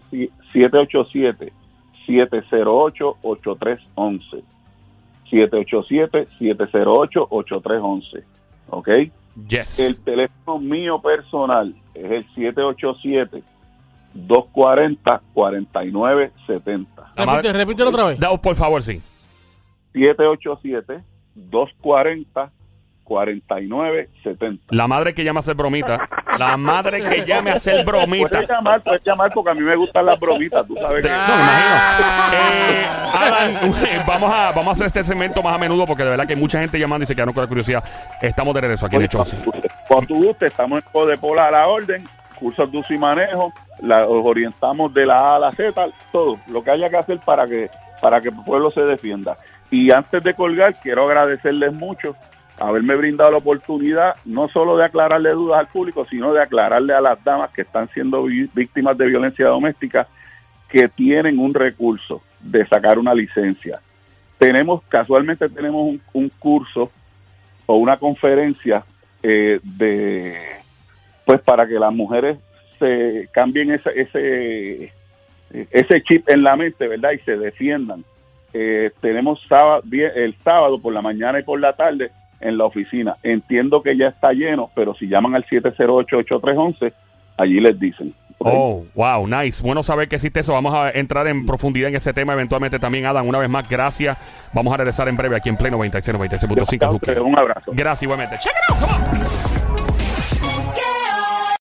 Speaker 3: 787 708 8311. 787 708 8311. ¿Ok?
Speaker 1: Yes.
Speaker 3: El teléfono mío personal es el 787 240 4970.
Speaker 1: La madre-
Speaker 2: Repite, repítelo otra vez.
Speaker 1: Da- por favor, sí.
Speaker 3: 787 240 4970.
Speaker 1: La madre que llama a hacer bromita. La madre que llame a hacer bromita.
Speaker 3: Puedes llamar, puedes llamar porque a mí me gustan las bromitas, tú sabes que...
Speaker 1: No, me imagino. Eh, Alan, vamos a, vamos a hacer este segmento más a menudo porque de verdad que hay mucha gente llamando y se quedaron con la curiosidad. Estamos de regreso aquí en Hecho.
Speaker 3: Cuando tú gustes, estamos en Codepola a la orden, cursos de uso y manejo, la, os orientamos de la A a la Z, todo, lo que haya que hacer para que, para que el pueblo se defienda. Y antes de colgar, quiero agradecerles mucho haberme brindado la oportunidad no solo de aclararle dudas al público, sino de aclararle a las damas que están siendo víctimas de violencia doméstica que tienen un recurso de sacar una licencia. Tenemos, casualmente tenemos un, un curso o una conferencia eh, de pues para que las mujeres se cambien ese ese ese chip en la mente, ¿verdad? Y se defiendan. Eh, tenemos sábado, el sábado por la mañana y por la tarde en la oficina. Entiendo que ya está lleno, pero si llaman al 708-8311, allí les dicen.
Speaker 1: Oh, wow, nice. Bueno saber que existe eso. Vamos a entrar en profundidad en ese tema eventualmente también, Adam. Una vez más, gracias. Vamos a regresar en breve aquí en Pleno 96, 96.5.
Speaker 3: Un abrazo.
Speaker 1: Gracias igualmente. Check it out, come on.